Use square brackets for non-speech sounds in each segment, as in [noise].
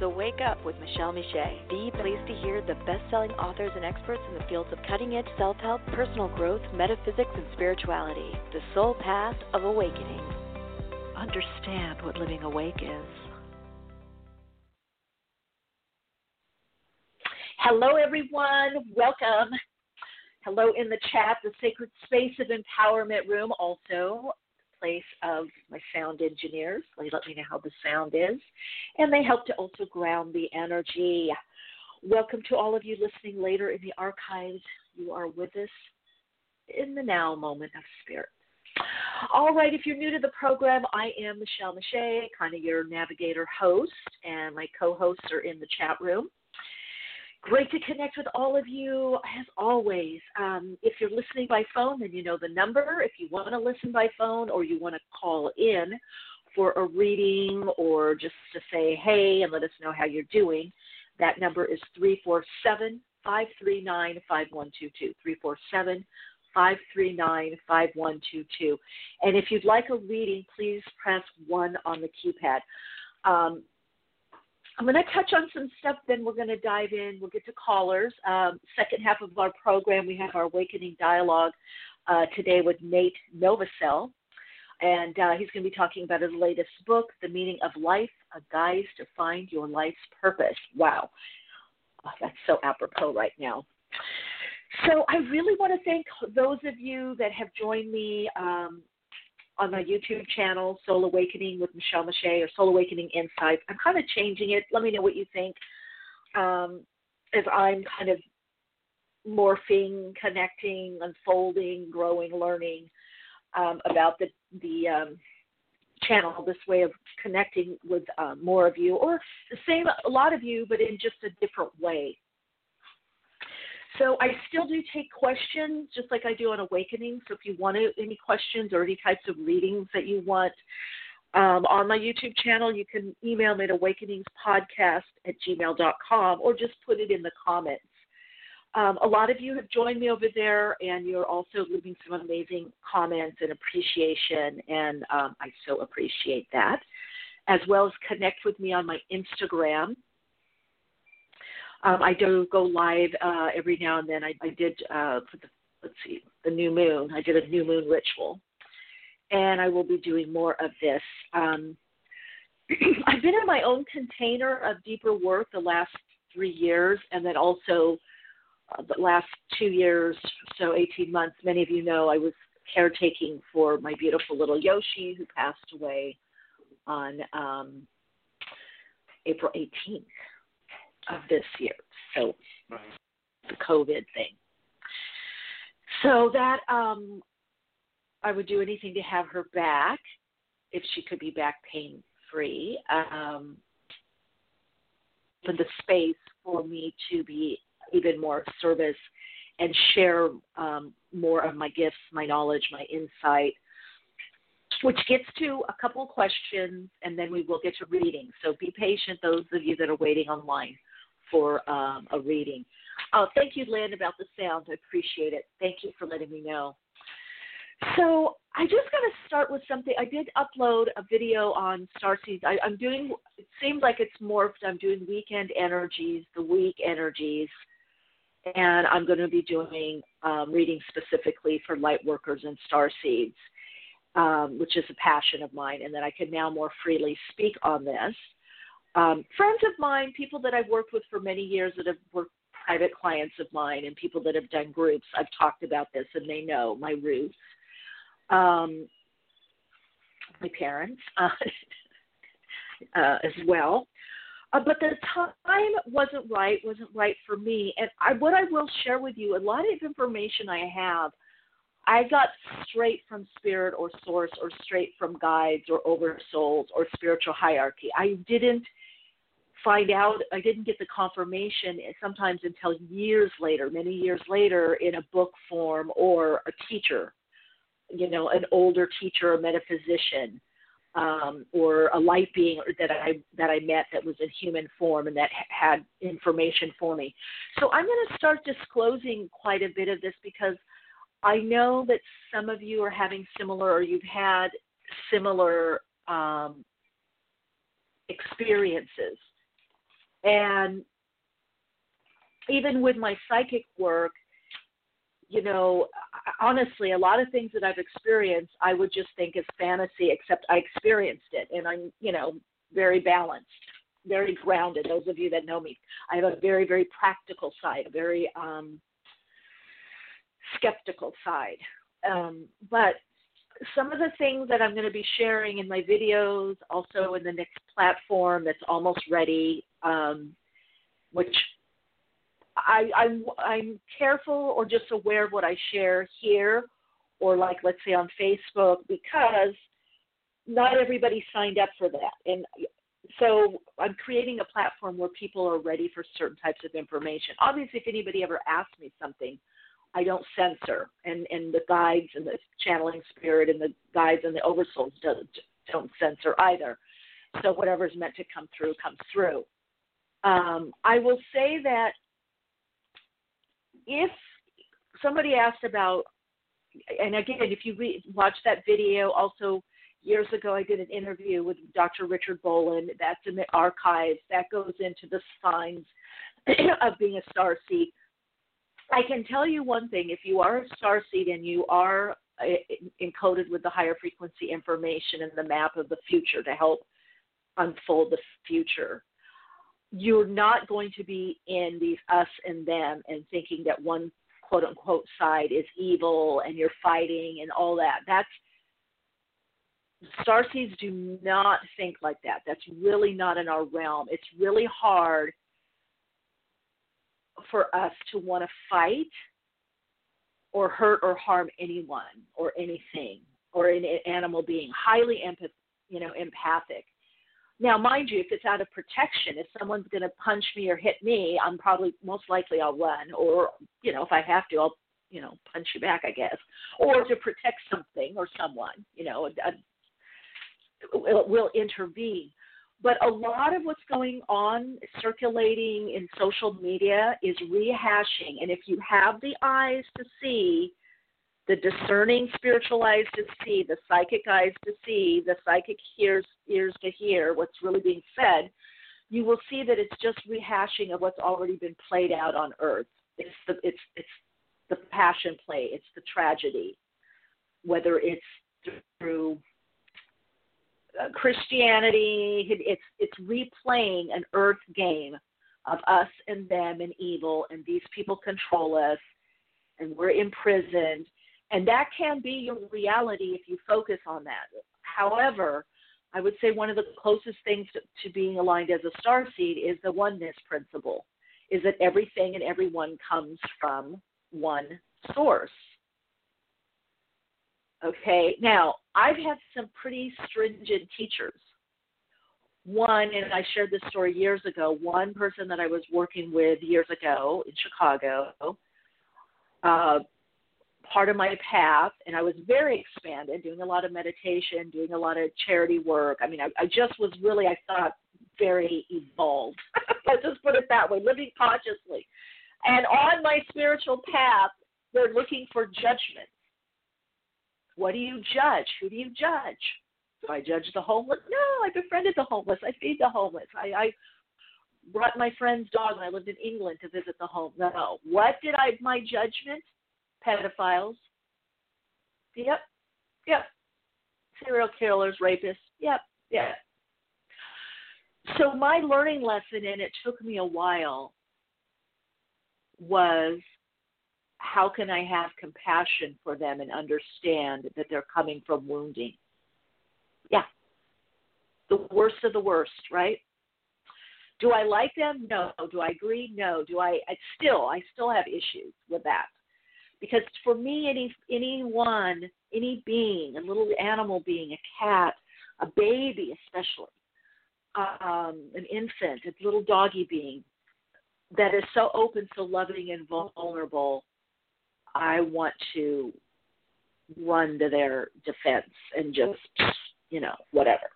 So wake up with Michele Meiche, the place to hear the best-selling authors and experts in the fields of cutting-edge self-help, personal growth, metaphysics, and spirituality. The soul path of awakening. Understand what living awake is. Hello, everyone. Welcome. Hello in the chat, the sacred space of empowerment room, also place of my sound engineers. They let me know how the sound is, and they help to also ground the energy. Welcome to all of you listening later in the archives. You are with us in the now moment of spirit. All right, if you're new to the program, I am Michele Meiche, kind of your navigator host, and my co hosts are in the chat room. Great to connect with all of you as always. Um, if you're listening by phone, then you know the number. If you want to listen by phone or you want to call in for a reading or just to say hey and let us know how you're doing, that number is 347 539 5122. 347 539 5122. And if you'd like a reading, please press 1 on the keypad. Um, I'm going to touch on some stuff, then we're going to dive in. We'll get to callers. Um, second half of our program, we have our Awakening Dialogue uh, today with Nate Novosel. And uh, he's going to be talking about his latest book, The Meaning of Life A Guide to Find Your Life's Purpose. Wow. Oh, that's so apropos right now. So, I really want to thank those of you that have joined me um, on my YouTube channel, Soul Awakening with Michele Meiche or Soul Awakening Insights. I'm kind of changing it. Let me know what you think um, as I'm kind of morphing, connecting, unfolding, growing, learning um, about the the um, channel. This way of connecting with uh, more of you, or the same a lot of you, but in just a different way. So I still do take questions, just like I do on Awakening. So if you want to, any questions or any types of readings that you want um, on my YouTube channel, you can email me at awakeningspodcast at gmail.com or just put it in the comments. Um, a lot of you have joined me over there, and you're also leaving some amazing comments and appreciation, and um, I so appreciate that. As well as connect with me on my Instagram um, I do go live uh, every now and then. I, I did uh, for the let's see the new moon. I did a new moon ritual, and I will be doing more of this. Um, [clears throat] I've been in my own container of deeper work the last three years, and then also uh, the last two years, so 18 months. Many of you know I was caretaking for my beautiful little Yoshi who passed away on um, April 18th of this year. So right. the COVID thing. So that um, I would do anything to have her back if she could be back pain free. Um, for the space for me to be even more of service and share um, more of my gifts, my knowledge, my insight, which gets to a couple questions, and then we will get to reading. So be patient, those of you that are waiting online for um, a reading. Oh, thank you, Lynn, about the sound. I appreciate it. Thank you for letting me know. So I just got to start with something. I did upload a video on Starseeds. I, I'm doing. It seems like it's morphed. I'm doing weekend energies, the week energies, and I'm going to be doing um, reading specifically for light workers and star seeds, um, which is a passion of mine, and that I can now more freely speak on this um, friends of mine, people that I've worked with for many years that have worked private clients of mine and people that have done groups, I've talked about this and they know my roots. Um, my parents uh, [laughs] uh, as well. Uh, but the time wasn't right, wasn't right for me. And I, what I will share with you, a lot of information I have, I got straight from spirit or source or straight from guides or oversouls or spiritual hierarchy. I didn't find out, I didn't get the confirmation sometimes until years later, many years later, in a book form or a teacher, you know, an older teacher, a metaphysician. Um, or a light being that I that I met that was in human form and that had information for me. So I'm going to start disclosing quite a bit of this because I know that some of you are having similar or you've had similar um, experiences. And even with my psychic work, you know, honestly, a lot of things that I've experienced, I would just think is fantasy, except I experienced it. And I'm, you know, very balanced, very grounded. Those of you that know me, I have a very, very practical side, a very um, skeptical side. Um, but some of the things that I'm going to be sharing in my videos, also in the next platform that's almost ready, um, which I, I'm, I'm careful or just aware of what I share here, or like let's say on Facebook, because not everybody signed up for that, and so I'm creating a platform where people are ready for certain types of information. Obviously, if anybody ever asks me something, I don't censor, and and the guides and the channeling spirit and the guides and the oversouls don't don't censor either. So whatever's meant to come through comes through. Um, I will say that if somebody asked about, and again, if you re- watch that video, also years ago I did an interview with Dr. Richard Bolan. That's in the archives. That goes into the signs [clears throat] of being a star seed. I can tell you one thing: if you are a star seed and you are uh, encoded with the higher frequency information and the map of the future to help unfold the future, you're not going to be in these us and them and thinking that one quote unquote side is evil and you're fighting and all that. That's star seeds do not think like that. That's really not in our realm. It's really hard for us to want to fight or hurt or harm anyone or anything or an animal being highly empath you know empathic. Now mind you if it's out of protection if someone's going to punch me or hit me i'm probably most likely i'll run or you know if i have to i'll you know punch you back i guess. Or to protect something or someone you know a, a, will, intervene but a lot of what's going on circulating in social media is rehashing. And if you have the eyes to see, the discerning spiritual eyes to see, the psychic eyes to see, the psychic ears, ears to hear what's really being said, you will see that it's just rehashing of what's already been played out on earth. It's the it's it's the passion play, it's the tragedy, whether it's through Uh, Christianity. It's it's replaying an earth game of us and them and evil, and these people control us, and we're imprisoned, and that can be your reality if you focus on that. However, I would say one of the closest things to, to being aligned as a star seed is the oneness principle, is that everything and everyone comes from one source. Okay, now I've had some pretty stringent teachers. One, and I shared this story years ago, one person that I was working with years ago in Chicago, uh, part of my path, and I was very expanded, doing a lot of meditation, doing a lot of charity work. I mean, I, I just was really, I thought, very evolved. [laughs] Let's just put it that way, living consciously. And on my spiritual path, they're looking for judgment what do you judge? Who do you judge? Do I judge the homeless? No, I befriended the homeless. I feed the homeless. I, I brought my friend's dog when I lived in England to visit the home. No. What did I my judgment? Pedophiles. Yep. Yep. Serial killers, rapists. Yep. Yeah. So my learning lesson, and it took me a while, was how can I have compassion for them and understand that they're coming from wounding? Yeah. The worst of the worst, right? Do I like them? No. Do I agree? No. Do I, I still I still have issues with that. Because for me, any anyone, any being, a little animal being, a cat, a baby, especially, um, an infant, a little doggy being, that is so open, so loving, and vulnerable, I want to run to their defense and just, you know, whatever.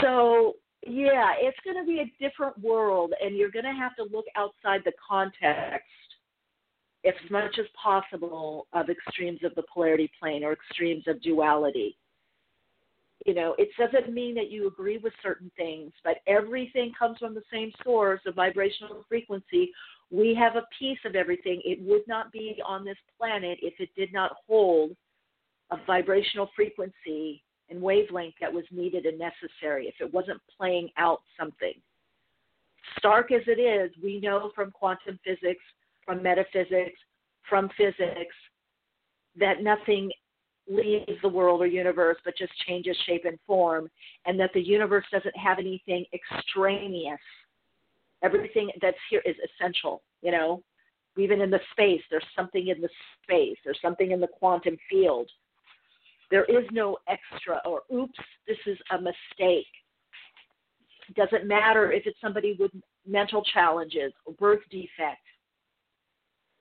So, yeah, it's going to be a different world, and you're going to have to look outside the context as much as possible of extremes of the polarity plane or extremes of duality. You know, it doesn't mean that you agree with certain things, but everything comes from the same source of vibrational frequency. We have a piece of everything. It would not be on this planet if it did not hold a vibrational frequency and wavelength that was needed and necessary, if it wasn't playing out something. Stark as it is, we know from quantum physics, from metaphysics, from physics, that nothing leaves the world or universe but just changes shape and form, and that the universe doesn't have anything extraneous. Everything that's here is essential, you know. Even in the space, there's something in the space, there's something in the quantum field there is no extra or oops, this is a mistake. Doesn't matter if it's somebody with mental challenges or birth defect.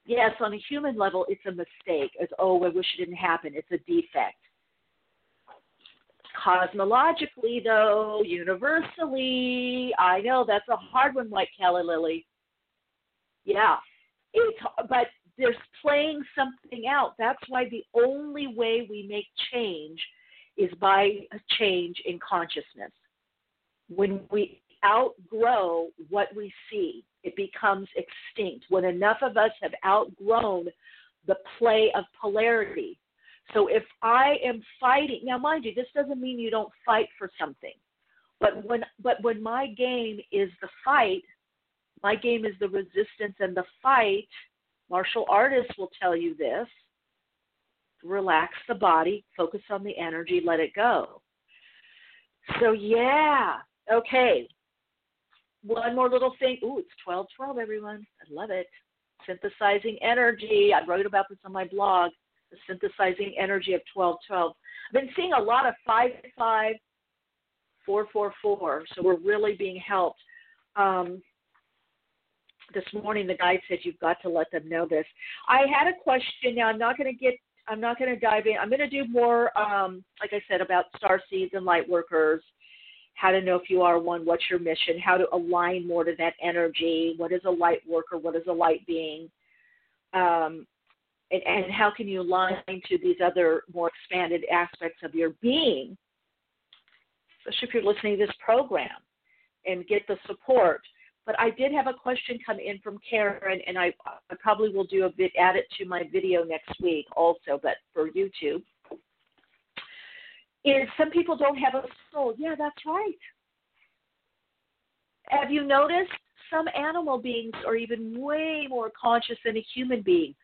Yes, on a human level, it's a mistake. It's, oh, I wish it didn't happen. It's a defect. Cosmologically, though, universally, I know that's a hard one, White Kelly Lily. Yeah, it's but there's playing something out. That's why the only way we make change is by a change in consciousness. When we outgrow what we see, it becomes extinct. When enough of us have outgrown the play of polarity. So if I am fighting, now mind you, this doesn't mean you don't fight for something. But when but when my game is the fight, my game is the resistance and the fight, Martial artists will tell you this. Relax the body, focus on the energy, let it go. So, yeah, okay. One more little thing. Ooh, it's 1212, everyone. I love it. Synthesizing energy. I wrote about this on my blog. The synthesizing energy of 1212. I've been seeing a lot of 55444, so we're really being helped. Um, this morning the guide said you've got to let them know this. I had a question. Now I'm not going to get. I'm not going to dive in. I'm going to do more, um, like I said, about star seeds and light workers. How to know if you are one. What's your mission? How to align more to that energy. What is a light worker? What is a light being? Um, and, and how can you align to these other more expanded aspects of your being, especially if you're listening to this program, and get the support but I did have a question come in from Karen, and I, I probably will do a bit, add it to my video next week also, but for YouTube. Is some people don't have a soul. Yeah, that's right. Have you noticed some animal beings are even way more conscious than a human being?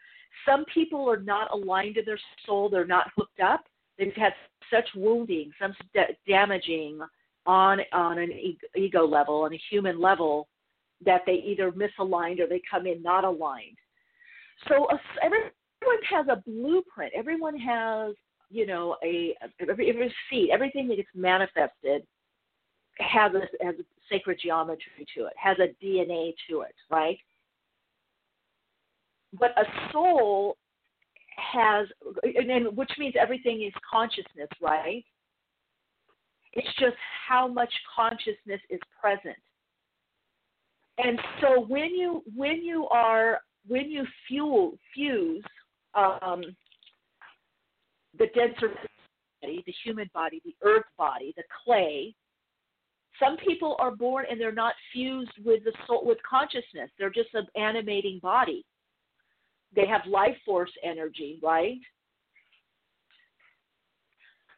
Some people are not aligned to their soul, they're not hooked up. They've had such wounding, some damaging on on an ego level, on a human level, that they either misaligned or they come in not aligned. So uh, everyone has a blueprint. Everyone has, you know, a every, every seed, everything that gets manifested has a has a sacred geometry to it, has a DNA to it, right? But a soul has, and which means everything is consciousness, right? It's just how much consciousness is present and so when you when you are when you fuel fuse um, the denser body, the human body, the earth body, the clay. Some people are born and they're not fused with the soul with consciousness. They're just an animating body. They have life force energy, right?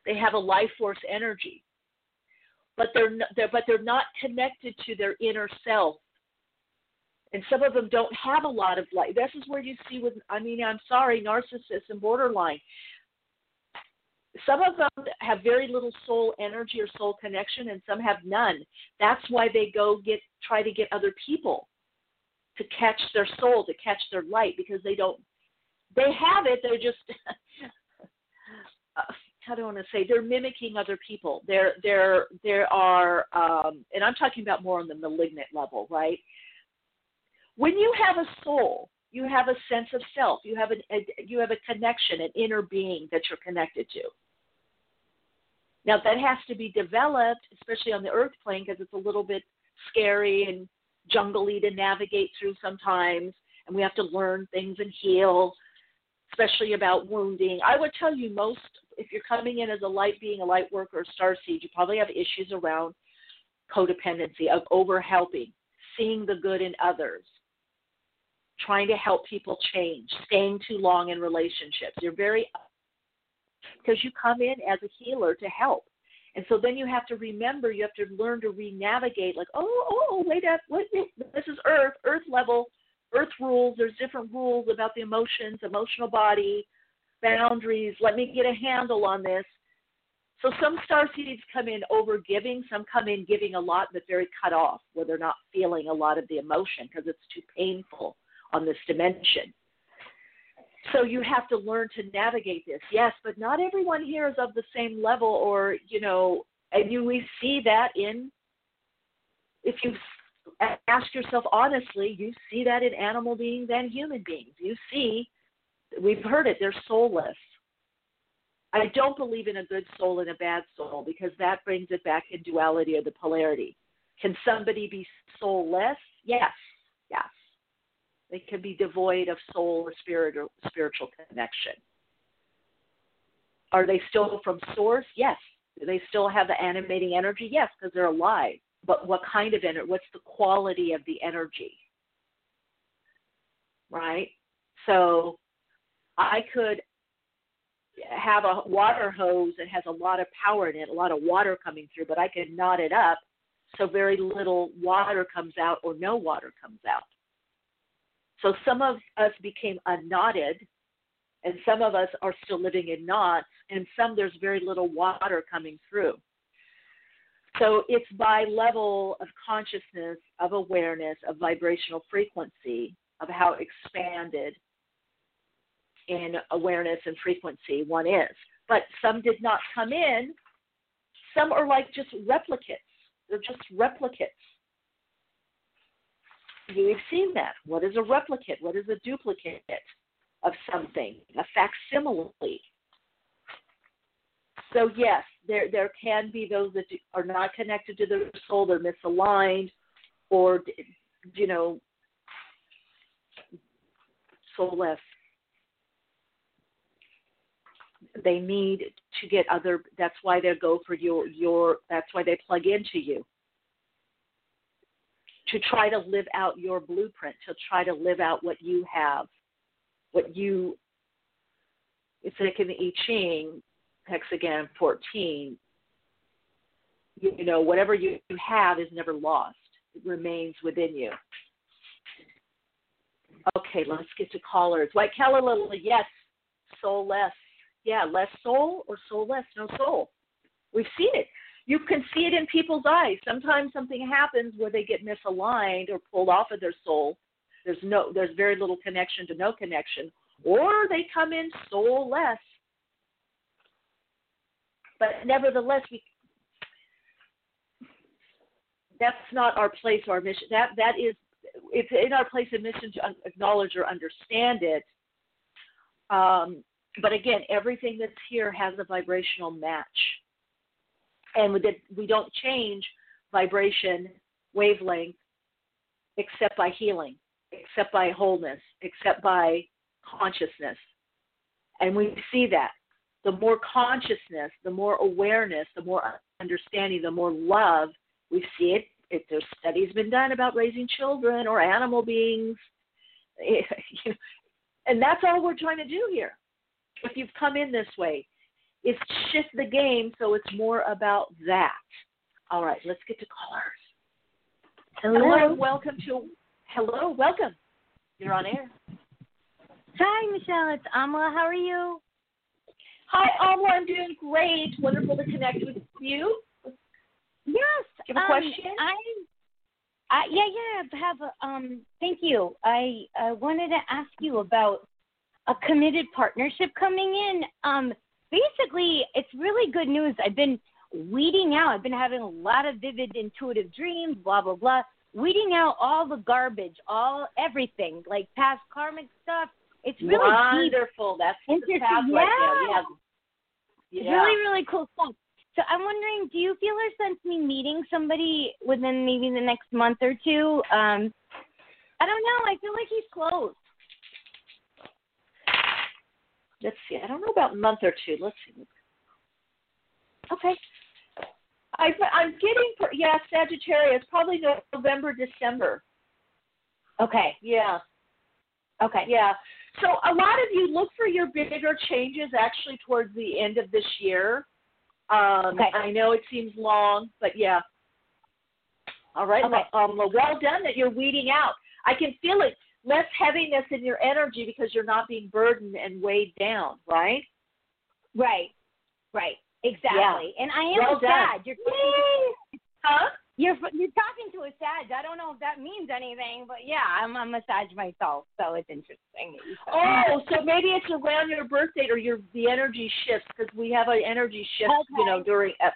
They have a life force energy, but they're, they're but they're not connected to their inner self and some of them don't have a lot of light. This is where you see with, I mean, I'm sorry, narcissists and borderline. Some of them have very little soul energy or soul connection, and some have none. That's why they go get try to get other people to catch their soul, to catch their light, because they don't they have it. They're just [laughs] uh, how do I want to say? They're mimicking other people. There, there, there are, um, and I'm talking about more on the malignant level, right? When you have a soul, you have a sense of self. You have a, a you have a connection, an inner being that you're connected to. Now that has to be developed, especially on the earth plane, because it's a little bit scary and jungly to navigate through sometimes, and we have to learn things and heal, especially about wounding. I would tell you most, if you're coming in as a light being, a light worker, or star seed, you probably have issues around codependency, of over helping, seeing the good in others, trying to help people change, staying too long in relationships. You're very because you come in as a healer to help. And so then you have to remember, you have to learn to re-navigate. Like, oh, oh, wait up, what? This is Earth, Earth level, Earth rules. There's different rules about the emotions, emotional body, boundaries. Let me get a handle on this. So some star seeds come in over giving. Some come in giving a lot, but very cut off, where they're not feeling a lot of the emotion because it's too painful on this dimension. So you have to learn to navigate this. Yes, but not everyone here is of the same level, or you know, and you we see that in. If you ask yourself honestly, you see that in animal beings and human beings. You see, we've heard it. They're soulless. I don't believe in a good soul and a bad soul because that brings it back in duality or the polarity. Can somebody be soulless? Yes, yes. They can be devoid of soul or or spiritual connection. Are they still from source? Yes. Do they still have the animating energy? Yes, because they're alive. But what kind of energy? What's the quality of the energy? Right? So I could have a water hose that has a lot of power in it, a lot of water coming through, but I could knot it up so very little water comes out or no water comes out. So some of us became unknotted, and some of us are still living in knots, and some there's very little water coming through. So it's by level of consciousness, of awareness, of vibrational frequency, of how expanded in awareness and frequency one is. But some did not come in. Some are like just replicates. They're just replicates We've seen that. What is a replicate? What is a duplicate of something? A facsimile. So yes, there there can be those that are not connected to their soul. They're misaligned, or you know, soulless. They need to get other. That's why they go for your your. That's why they plug into you to try to live out your blueprint, to try to live out what you have, what you, it's like in the I Ching, hexagram 14, you know, whatever you have is never lost. It remains within you. Okay, let's get to callers. White Lily, yes, soul less. Yeah, less soul or soul less, no soul. We've seen it you can see it in people's eyes. Sometimes something happens where they get misaligned or pulled off of their soul. There's no there's very little connection to no connection. Or they come in soulless. But nevertheless we that's not our place or our mission. That that is it's in our place and mission to acknowledge or understand it. Um, but again, everything that's here has a vibrational match and that we don't change vibration wavelength except by healing, except by wholeness, except by consciousness. And we see that. The more consciousness, the more awareness, the more understanding, the more love, we see it. If there's studies been done about raising children or animal beings, [laughs] and that's all we're trying to do here. If you've come in this way, is shift the game so it's more about that. All right, let's get to callers. Hello. hello welcome to hello, welcome. You're on air. Hi, Michele. It's Amla. How are you? Hi, Amla. I'm doing great. Wonderful to connect with you. Yes. Do you have a um, question? I, I yeah yeah I have a, um. Thank you. I I wanted to ask you about a committed partnership coming in. Um, basically, it's really good news. I've been weeding out. I've been having a lot of vivid intuitive dreams, blah blah blah. Weeding out all the garbage, all everything, like past karmic stuff. It's really wonderful. Deep. That's the path yeah. right. Yeah. yeah. Really, really cool stuff. So I'm wondering, do you feel her sense me meeting somebody within maybe the next month or two? Um, I don't know. I feel like he's close. Let's see. I don't know about month or two. Let's see. Okay. I, I'm getting yeah Sagittarius probably November December. Okay. Yeah. Okay. Yeah. So a lot of you look for your bigger changes actually towards the end of this year. Um, okay. I know it seems long, but yeah. All right. Okay. Um, well done that you're weeding out. I can feel it. Less heaviness in your energy because you're not being burdened and weighed down, right? Right. Right. Exactly. Yeah. And I am well sad. You're huh? You're you're talking to a Sag. I don't know if that means anything, but yeah, I'm I'm a Sag myself, so it's interesting. oh, so maybe it's around your birthday or your the energy shifts because we have an energy shift, okay. you know, during uh,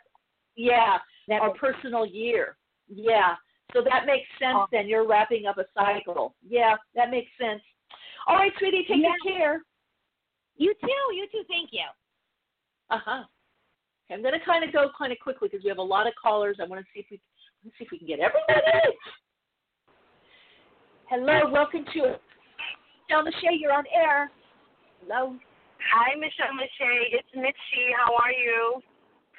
yeah that our personal year. Yeah, so that makes sense. Then you're wrapping up a cycle. Yeah, that makes sense. All right, sweetie, take yeah. good care. You too. You too. Thank you. Uh huh. I'm going to kind of go kind of quickly because we have a lot of callers. I want to see if we let's see if we can get everybody. Hello, welcome to Michelle Michelle. You're on air. Hello. Hi, Michelle Michelle. It's Mitchie. How are you?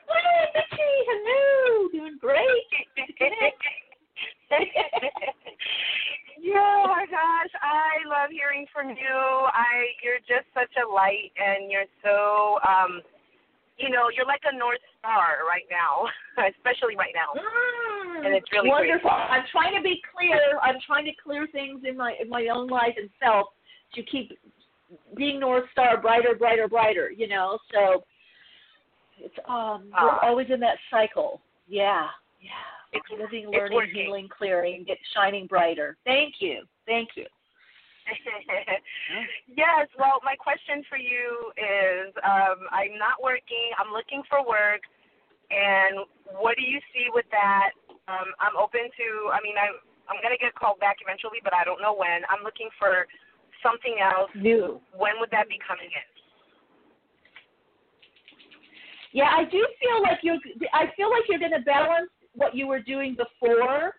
Hi, Mitchie. Hello. Doing great. [laughs] yeah, oh my gosh, I love hearing from you. I you're just such a light, and you're so um you know, you're like a north star right now, [laughs] especially right now. Mm, and it's really wonderful. Great. I'm trying to be clear. I'm trying to clear things in my in my own life and self to keep being north star brighter, brighter, brighter. You know, so it's um uh, we're always in that cycle. Yeah, yeah. It's living, learning, working. healing, clearing, get shining brighter. Thank you, thank you. [laughs] yes, well, my question for you is um, I'm not working, I'm looking for work, and what do you see with that? Um, I'm open to, I mean, I'm, I'm going to get called back eventually, but I don't know when. I'm looking for something else. New. When would that be coming in? Yeah, I do feel like you. I feel like you're going to balance what you were doing before,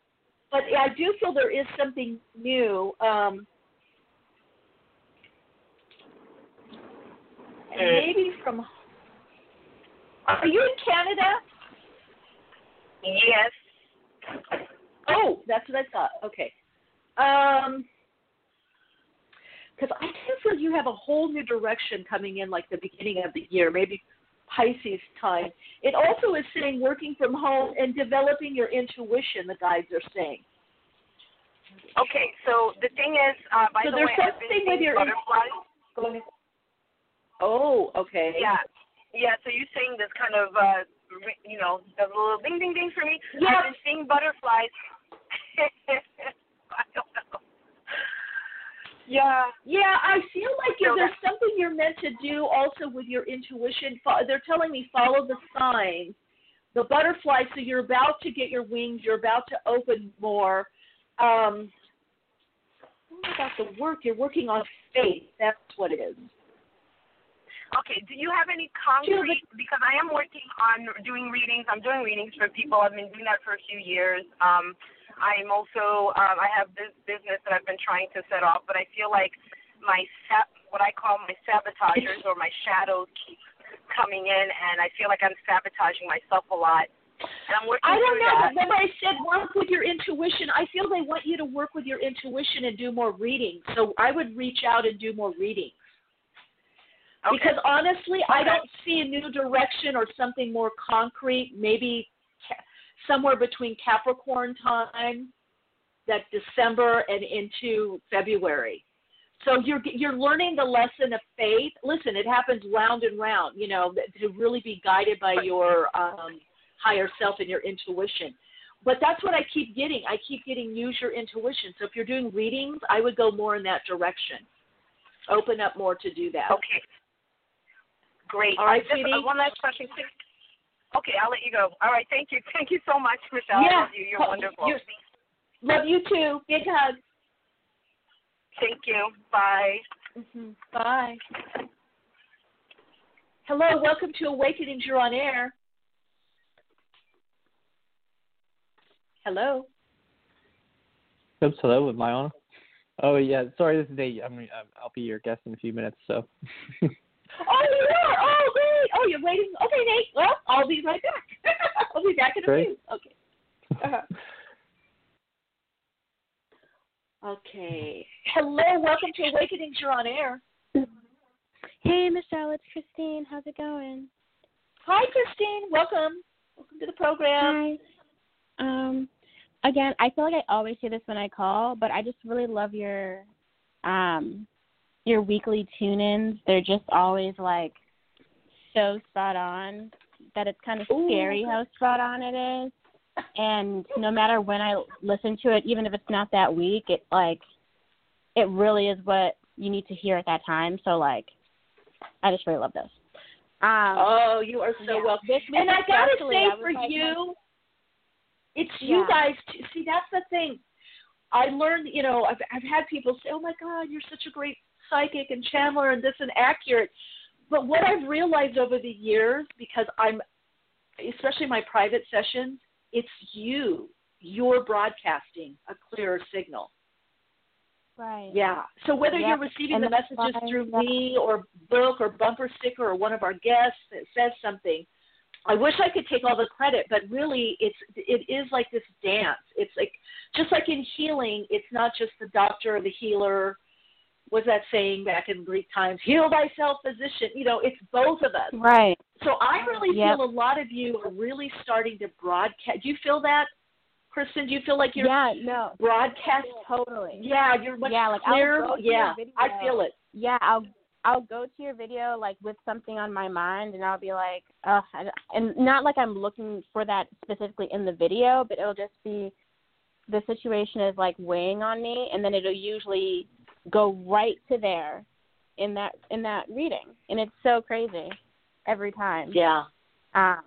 but I do feel there is something new. Um, and maybe from. Are you in Canada? Yes. Oh, that's what I thought. Okay. Um, because I do feel you have a whole new direction coming in, like the beginning of the year, maybe Pisces time. It also is saying working from home and developing your intuition. The guides are saying. Okay, so the thing is, uh, by so the way, I've been with seeing your butterflies. Oh, okay. Yeah, yeah. So you're saying this kind of, uh, you know, the little ding, ding, ding for me. I've been seeing butterflies. [laughs] I don't know. Yeah. Yeah, I feel like So there's something you're meant to do also with your intuition. They're telling me follow the signs, the butterfly. So you're about to get your wings. You're about to open more. Um, about the work? You're working on faith. That's what it is. Okay. Do you have any concrete? Because I am working on doing readings. I'm doing readings for people. I've been doing that for a few years. Um, I'm also um, I have this business that I've been trying to set off, but I feel like my sab- what I call my sabotagers or my shadows keep coming in, and I feel like I'm sabotaging myself a lot. And I'm working I don't know. that. But when I said work with your intuition, I feel they want you to work with your intuition and do more reading. So I would reach out and do more reading. Okay. Because honestly, I don't see a new direction or something more concrete. Maybe somewhere between Capricorn time, that December, and into February. So you're you're learning the lesson of faith. Listen, it happens round and round. You know, to really be guided by your um, higher self and your intuition. But that's what I keep getting. I keep getting use your intuition. So if you're doing readings, I would go more in that direction. open up more to do that. Okay. Great. All right, just, sweetie. uh, one last question, please. Okay, I'll let you go. All right, thank you. [laughs] Thank you so much, Michele. Yeah. I love you. You're wonderful. you- Love you too. Big hug. Thank you. Bye. hmm Bye. Hello, welcome to Awakenings. You're on air. Hello. Oops, hello, am I on? Oh yeah, sorry, this is Nate. I'm, I'm I'll be your guest in a few minutes. So. [laughs] Oh, you are. Oh, great. Oh, you're waiting. Okay, Nate. Well, I'll be right back. [laughs] I'll be back in a Great. few. Okay. Uh-huh. Okay. Hello, welcome to Awakenings. You're on air. Hey, Michele, it's Christine. How's it going? Hi, Christine. Welcome. Welcome to the program. Hi. Um, again, I feel like I always say this when I call, but I just really love your um your weekly tune-ins. They're just always like so spot on that it's kind of scary how spot on it is. And no matter when I listen to it, even if it's not that week, it like it really is what you need to hear at that time. So like, I just really love this. Um, oh, you are so yeah, welcome. This And I gotta say I for like, you, it's you guys. Too. See, that's the thing. I learned, you know, I've I've had people say, "Oh my God, you're such a great psychic and channeler and this and accurate." But what I've realized over the years, because I'm, especially my private sessions, it's you. You're broadcasting a clearer signal. Right. Yeah. So whether Yeah, you're receiving and the messages why- through yeah. me or book or bumper sticker or one of our guests that says something, I wish I could take all the credit, but really it's it is like this dance. It's like just like in healing, it's not just the doctor or the healer. Was that saying back in Greek times? Heal thyself, physician. You know, it's both of us. Right. So I really Yep. feel a lot of you are really starting to broadcast. Do you feel that, Kristen? Do you feel like you're Yeah, no. broadcast? Totally. Yeah, you're much yeah, like clearer. go to your Yeah. I feel it. Yeah, I'll I'll go to your video like with something on my mind, and I'll be like, oh, and not like I'm looking for that specifically in the video, but it'll just be the situation is like weighing on me, and then it'll usually go right to there in that in that reading, and it's so crazy every time. Yeah. Um,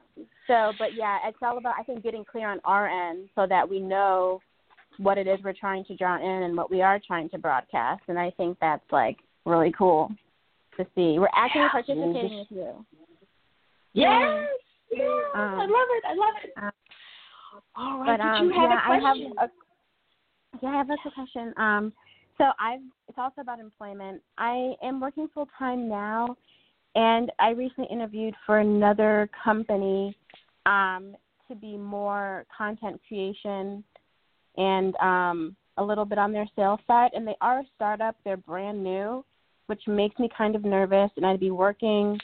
so, but yeah, it's all about I think getting clear on our end so that we know what it is we're trying to draw in and what we are trying to broadcast, and I think that's like really cool to see. We're actually Yeah. participating with you. Yes. Yes. Um, I love it. I love it. uh, All right. But Did um, you have yeah, a question? I have a, yeah, I have a question. Um, so I've it's also about employment. I am working full time now, and I recently interviewed for another company um, to be more content creation and um, a little bit on their sales side. And they are a startup; they're brand new, which makes me kind of nervous. And I'd be working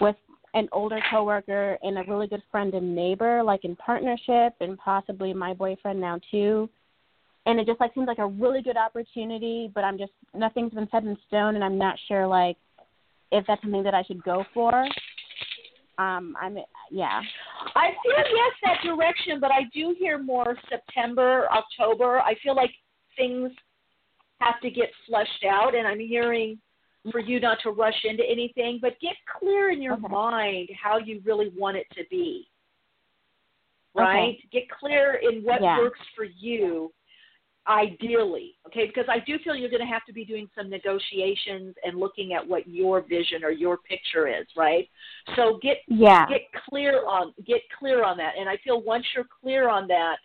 with an older coworker and a really good friend and neighbor, like in partnership, and possibly my boyfriend now too. And it just like seems like a really good opportunity, but I'm just nothing's been set in stone, and I'm not sure like if that's something that I should go for. Um, I'm yeah. I feel yes that direction, but I do hear more September, October. I feel like things have to get fleshed out, and I'm hearing for you not to rush into anything, but get clear in your mind how you really want it to be. Right? Get clear in what Yeah. works for you ideally okay? Because i do feel you're going to have to be doing some negotiations and looking at what your vision or your picture is right? So get Yeah. get clear on get clear on that. And i feel once you're clear on that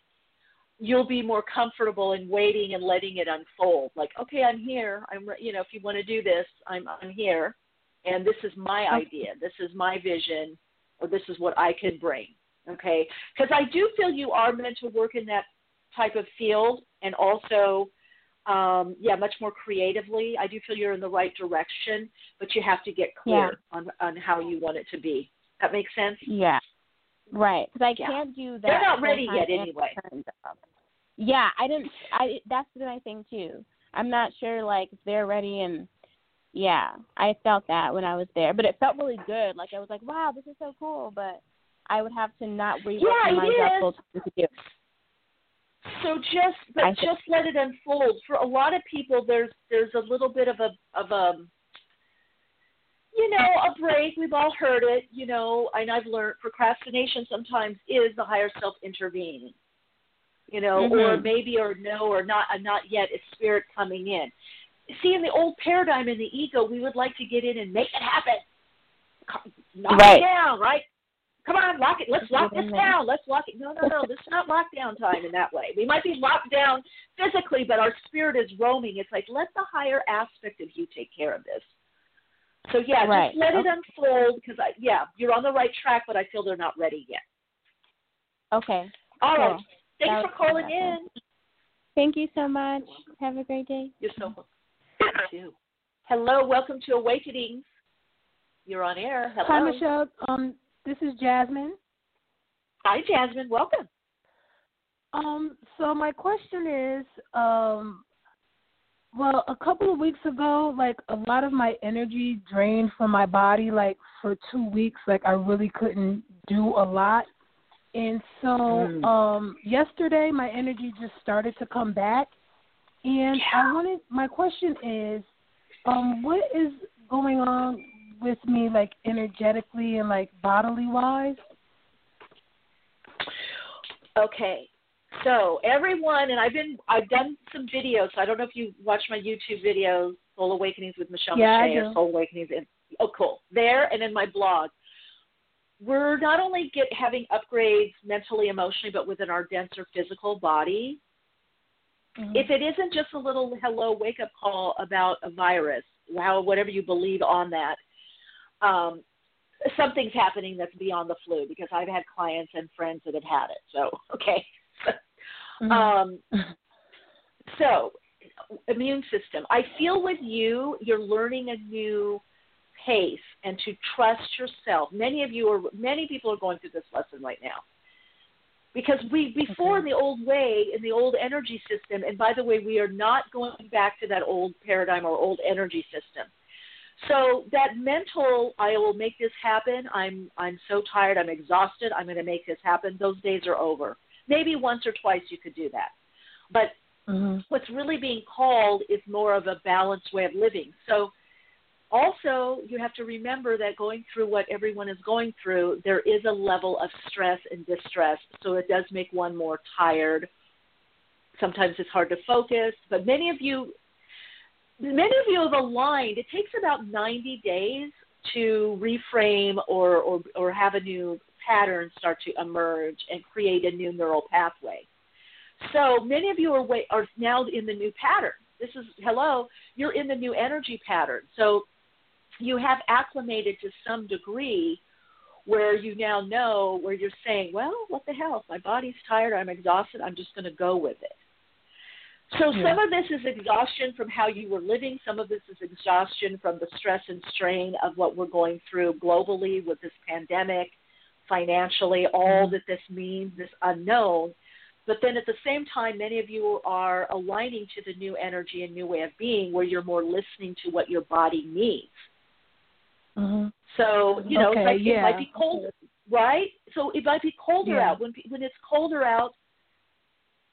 you'll be more comfortable in waiting and letting it unfold. Like okay i'm here. I'm you know if you want to do this i'm i'm here. And this is my idea. This is my vision or this is what i can bring okay? Because i do feel you are meant to work in that type of field and also um, yeah much more creatively i do feel you're in the right direction but you have to get clear Yeah. on on how you want it to be that makes sense Yeah. Right. Because I Yeah. can't do that. They're not ready yet anyway. Yeah, I didn't. I that's the my thing too. I'm not sure like if they're ready and yeah, I felt that when I was there, but it felt really good. Like I was like, wow, this is so cool. But I would have to not rework Yeah, my job full time to do. So just but I just let it unfold. For a lot of people there's there's a little bit of a of a you know, a break. We've all heard it, you know, and I've learned procrastination sometimes is the higher self intervening, you know, mm-hmm. or maybe or no or not, uh, not yet is spirit coming in. See, in the old paradigm in the ego, we would like to get in and make it happen, knock right. it down, right? Come on, lock it. Let's lock this down. Let's lock it. No, no, no. This is not lockdown time in that way. We might be locked down physically, but our spirit is roaming. It's like let the higher aspect of you take care of this. So yeah, right. just let it unfold because I yeah, you're on the right track, but I feel they're not ready yet. Okay. All cool. right. Thanks for calling in. Thank you so much. Have a great day. You're so welcome. too. Hello, welcome to Awakenings. You're on air. Hello. Hi, Michele. Um, this is Jasmine. Hi, Jasmine. Welcome. Um, so my question is, um, well, a couple of weeks ago, like a lot of my energy drained from my body, like for two weeks, like I really couldn't do a lot. And so Mm. um yesterday my energy just started to come back and I wanted my question is um what is going on with me like energetically and like bodily wise? Okay. So everyone, and I've been, I've done some videos. So I don't know if you watch my YouTube videos, Soul Awakenings with Michele Yeah, I Meiche or. Soul Awakenings. And, oh, cool. There and in my blog. We're not only get having upgrades mentally, emotionally, but within our denser physical body. Mm-hmm. If it isn't just a little hello wake up call about a virus, wow, whatever you believe on that, um, something's happening that's beyond the flu because I've had clients and friends that have had it. So [laughs] okay. Mhm. Um, [laughs] so, immune system. I feel with you, you're learning a new pace and to trust yourself. Many of you are, many people are going through this lesson right now. Because we, before in the old way, in the old energy system, and by the way, we are not going back to that old paradigm or old energy system. So that mental, I will make this happen. I'm, I'm so tired. I'm exhausted. I'm going to make this happen. Those days are over. Maybe once or twice you could do that. But Mhm. what's really being called is more of a balanced way of living. So also you have to remember that going through what everyone is going through, there is a level of stress and distress. So it does make one more tired. Sometimes it's hard to focus, but many of you many of you have aligned. It takes about 90 days to reframe or, or, or have a new pattern start to emerge and create a new neural pathway. So many of you are, wa- are now in the new pattern. This is, hello, you're in the new energy pattern. So you have acclimated to some degree where you now know where you're saying, well, what the hell? My body's tired. I'm exhausted. I'm just going to go with it. So Yeah. some of this is exhaustion from how you were living. Some of this is exhaustion from the stress and strain of what we're going through globally with this pandemic, financially, all that this means, this unknown. But then at the same time, many of you are aligning to the new energy and new way of being where you're more listening to what your body needs. Mhm. So, you know, Okay, like yeah. it might be cold, right? So it might be colder Yeah. out. When when it's colder out,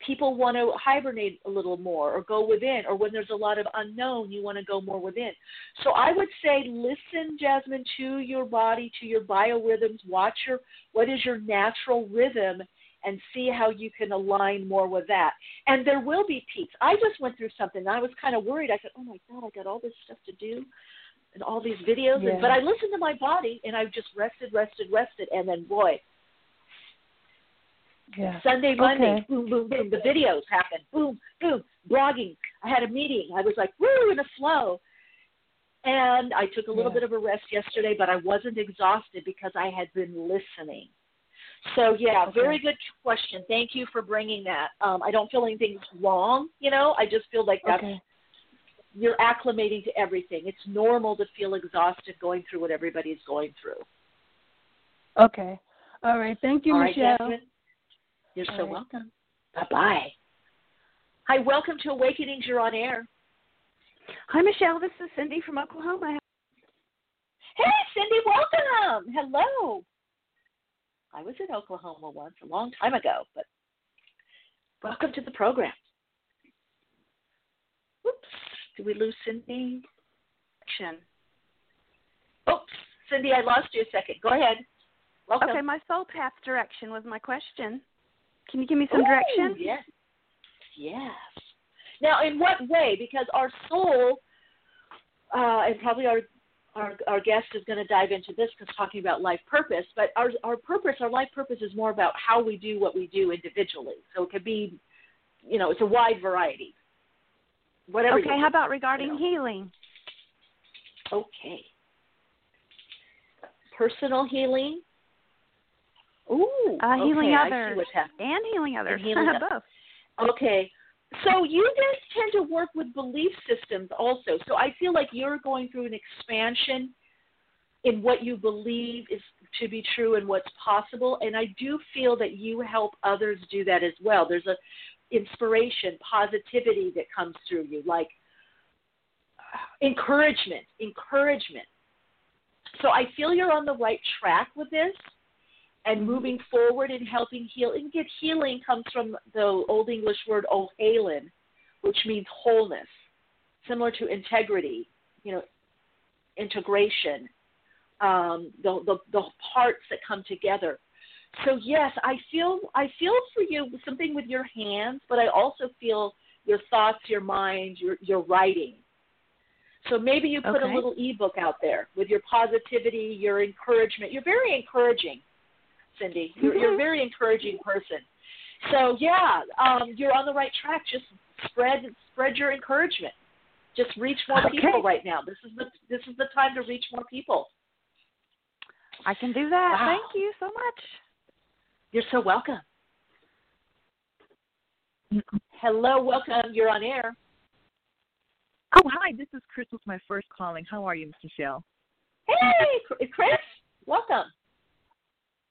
people want to hibernate a little more or go within or when there's a lot of unknown you want to go more within. So i would say listen jasmine to your body to your biorhythms watch your what is your natural rhythm and see how you can align more with that. And there will be peaks. I just went through something. And i was kind of worried. I said oh my god i got all this stuff to do and all these videos. Yeah. and, but i listened to my body and i just rested rested rested and then boy Yeah. Sunday, Monday, Okay. boom, boom, boom. The videos happen, boom, boom. Blogging. I had a meeting. I was like, woo, in a flow. And I took a little Yeah. bit of a rest yesterday, but I wasn't exhausted because I had been listening. So yeah, Okay. very good question. Thank you for bringing that. Um, I don't feel anything's wrong. You know, I just feel like that's Okay. you're acclimating to everything. It's normal to feel exhausted going through what everybody's going through. Okay. All right. Thank you, All right, Michele. Jasmine. You're All so right. welcome. Bye bye. Hi, welcome to Awakenings. You're on air. Hi, Michele. This is Cindy from Oklahoma. Hey, Cindy, welcome. Hello. I was in Oklahoma once a long time ago, but welcome to the program. Oops, Did we lose Cindy? Oh, Cindy, I lost you a second. Go ahead. Welcome. Okay, my soul path direction was my question. Can you give me some Ooh, direction? Yes. Yes. Now, in what way? Because our soul, uh, and probably our our, our guest is going to dive into this because talking about life purpose, but our our purpose, our life purpose is more about how we do what we do individually. So it could be, you know, it's a wide variety. Whatever. Okay, how about regarding you know. healing? Okay. Personal healing. Ooh, uh, healing okay, others and healing others. And healing [laughs] both. Okay. So you guys tend to work with belief systems also. So I feel like you're going through an expansion in what you believe is to be true and what's possible. And I do feel that you help others do that as well. There's a inspiration, positivity that comes through you, like encouragement, encouragement. So I feel you're on the right track with this and moving forward and helping heal. And get healing comes from the Old English word ohalen, which means wholeness, similar to integrity, you know, integration, um, the, the the parts that come together. So yes, I feel I feel for you something with your hands, but I also feel your thoughts, your mind, your your writing. So maybe you put okay. a little ebook out there with your positivity, your encouragement. You're very encouraging. Cindy. [laughs] You're, you're a very encouraging person. So yeah, um, you're on the right track. Just spread spread your encouragement. Just reach more okay. people right now. This is the this is the time to reach more people. I can do that. Wow. Thank you so much. You're so welcome. Hello, welcome. You're on air. Oh, hi. This is Chris with my first calling. How are you, Miss Michele? Hey, Chris. Welcome.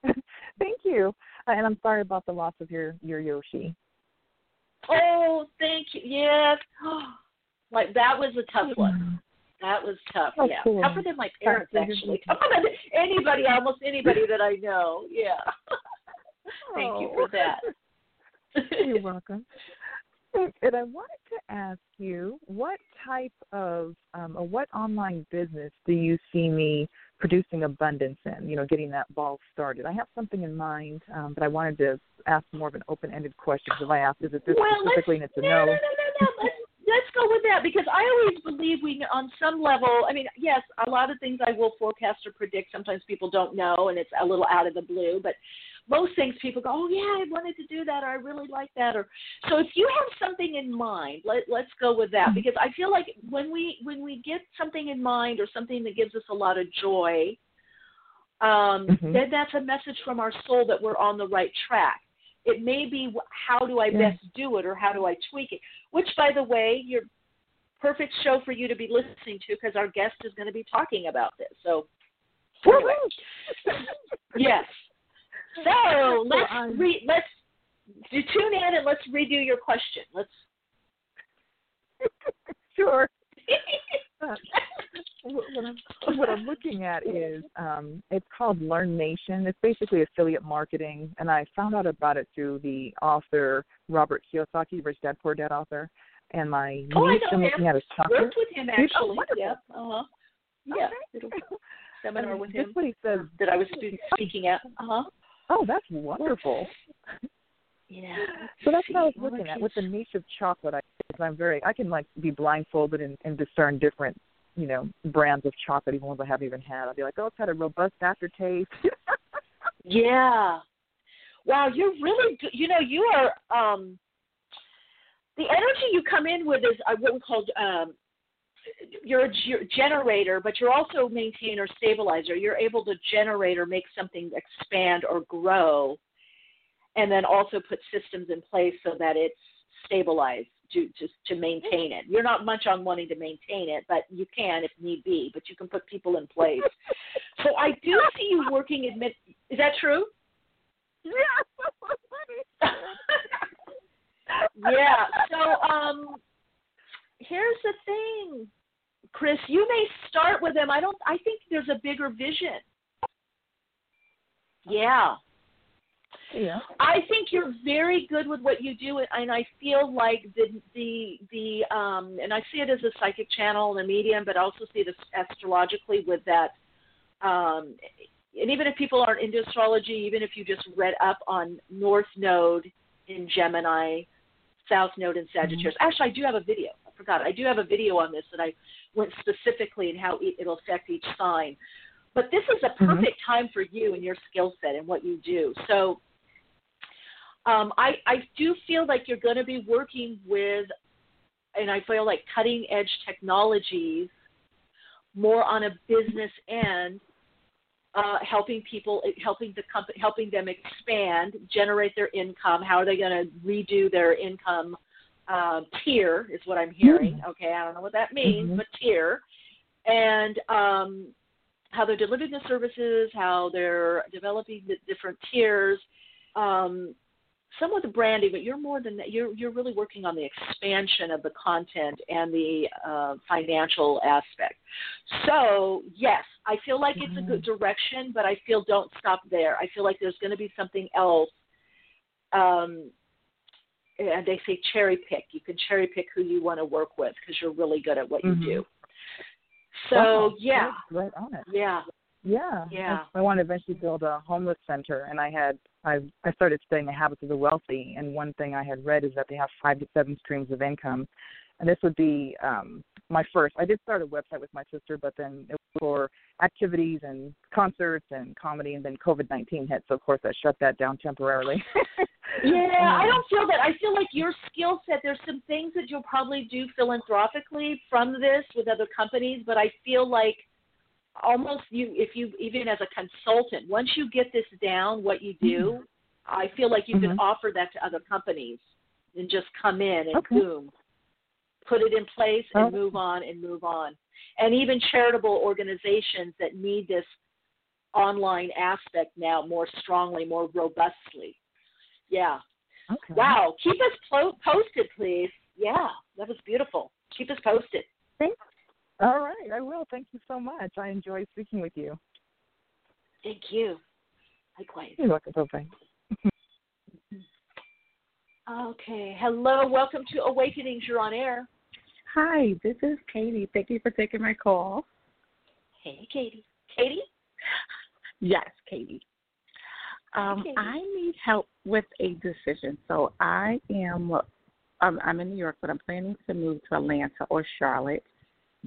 [laughs] Thank you. Uh, and I'm sorry about the loss of your your Yoshi. Oh, thank you. Yes. [gasps] like that was a tough one. That was tough. Oh, yeah. cool. Tougher than my parents actually. Tougher than anybody, almost anybody that I know. Yeah. [laughs] thank you for that. [laughs] You're welcome. And I wanted to ask you, what type of um, or what online business do you see me producing abundance in? You know, getting that ball started. I have something in mind, um, but I wanted to ask more of an open-ended question. If I asked, is it this well, specifically, and it's a no, no, no, no, no. Let's, let's go with that because I always believe we, can, on some level. I mean, yes, a lot of things I will forecast or predict. Sometimes people don't know, and it's a little out of the blue, but most things people go, oh yeah, I wanted to do that, or I really like that, or so. If you have something in mind, let let's go with that because I feel like when we when we get something in mind or something that gives us a lot of joy, um, Mhm. then that's a message from our soul that we're on the right track. It may be how do I Yeah. best do it or how do I tweak it. Which, by the way, you're perfect show for you to be listening to because our guest is going to be talking about this. So, anyway, yes. So let's re- let's tune in and let's redo your question. Let's [laughs] sure. [laughs] Uh, what I'm what I'm looking at is um, it's called Learn Nation. It's basically affiliate marketing, and I found out about it through the author Robert Kiyosaki, Rich Dad Poor Dad author. And my niece. Oh, I know I'm him. looking at is chocolate. worked with him oh, actually. wonderful. Uh huh. Yeah. Little [laughs] Seminar with him what he says. that I was speaking at. Uh huh. Oh, that's wonderful. Yeah. So that's what I was looking at with the niche of chocolate. I, I'm very, I can like be blindfolded and, and discern different, you know, brands of chocolate, even ones I haven't even had. I'll be like, oh, it's had a robust aftertaste. [laughs] Yeah. Wow, you're really good. You know, you are um the energy you come in with is uh, what we call um you're a generator, but you're also a maintainer stabilizer. You're able to generate or make something expand or grow, and then also put systems in place so that it's stabilized to to to maintain it. You're not much on wanting to maintain it, but you can if need be. But you can put people in place. so I do see you working. Admit is that true? yeah. [laughs] [laughs] yeah. So um here's the thing, Chris, you may start with them. I don't I think there's a bigger vision. Yeah. Yeah. I think you're very good with what you do, and I feel like the the the um, and I see it as a psychic channel and a medium, but I also see it as astrologically with that Um, and even if people aren't into astrology, even if you just read up on North Node in Gemini, South Node in Sagittarius. Mm-hmm. Actually, I do have a video. I forgot. I do have a video on this that I went specifically in how it'll affect each sign. But this is a mm-hmm. perfect mm-hmm. time for you and your skill set and what you do. So um, I, I do feel like you're going to be working with, and I feel like cutting edge technologies more on a business end, uh, helping people, helping the company, helping them expand, generate their income. How are they going to redo their income uh, tier? Is what I'm hearing. Mm-hmm. Okay, I don't know what that means, mm-hmm. but tier, and um, how they're delivering the services, how they're developing the different tiers. Um, some of the branding, but you're more than that. You're you're really working on the expansion of the content and the uh, financial aspect. So yes, I feel like mm-hmm. it's a good mm-hmm. direction, but I feel don't stop there. I feel like there's going to be something else. Um, and they say cherry pick. You can cherry pick who you want to work with because you're really good at what mm-hmm. you do. So wow, yeah, right on it. Yeah, yeah, yeah. I, I want to eventually build a homeless center, and I had I I started studying the habits of the wealthy, and one thing I had read is that they have five to seven streams of income, and this would be um, my first. I did start a website with my sister, but then it was for activities and concerts and comedy, and then COVID nineteen hit, so of course I shut that down temporarily. [laughs] yeah, [laughs] I don't feel that. I feel like your skill set. There's some things that you'll probably do philanthropically from this with other companies, but I feel like almost you if you even as a consultant once you get this down what you do mm-hmm. i feel like you mm-hmm. can offer that to other companies and just come in and okay. boom put it in place and move on and move on and even charitable organizations that need this online aspect now more strongly more robustly yeah okay. wow keep us po- posted please yeah that was beautiful keep us posted thanks all right, I will. Thank you so much. I enjoy speaking with you. Thank you. Likewise. You're welcome. Bye. Okay. Hello. Welcome to Awakenings. You're on air. Hi, this is Katie. Thank you for taking my call. Hey, Katie. Katie? Yes, Katie. Um, Katie. I need help with a decision. So I am, um, I'm in New York, but I'm planning to move to Atlanta or Charlotte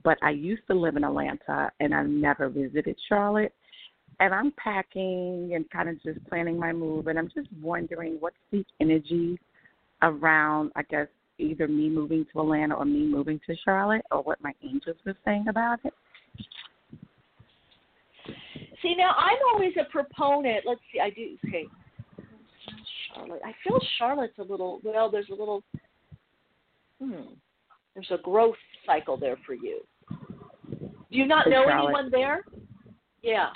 but I used to live in Atlanta and I've never visited Charlotte. And I'm packing and kind of just planning my move, and I'm just wondering what's the energy around, I guess, either me moving to Atlanta or me moving to Charlotte, or what my angels were saying about it. See, now I'm always a proponent. Let's see, I do. Okay, Charlotte. I feel Charlotte's a little. Well, there's a little. Hmm. There's a growth cycle there for you. Do you not know Charlotte. anyone there? Yeah.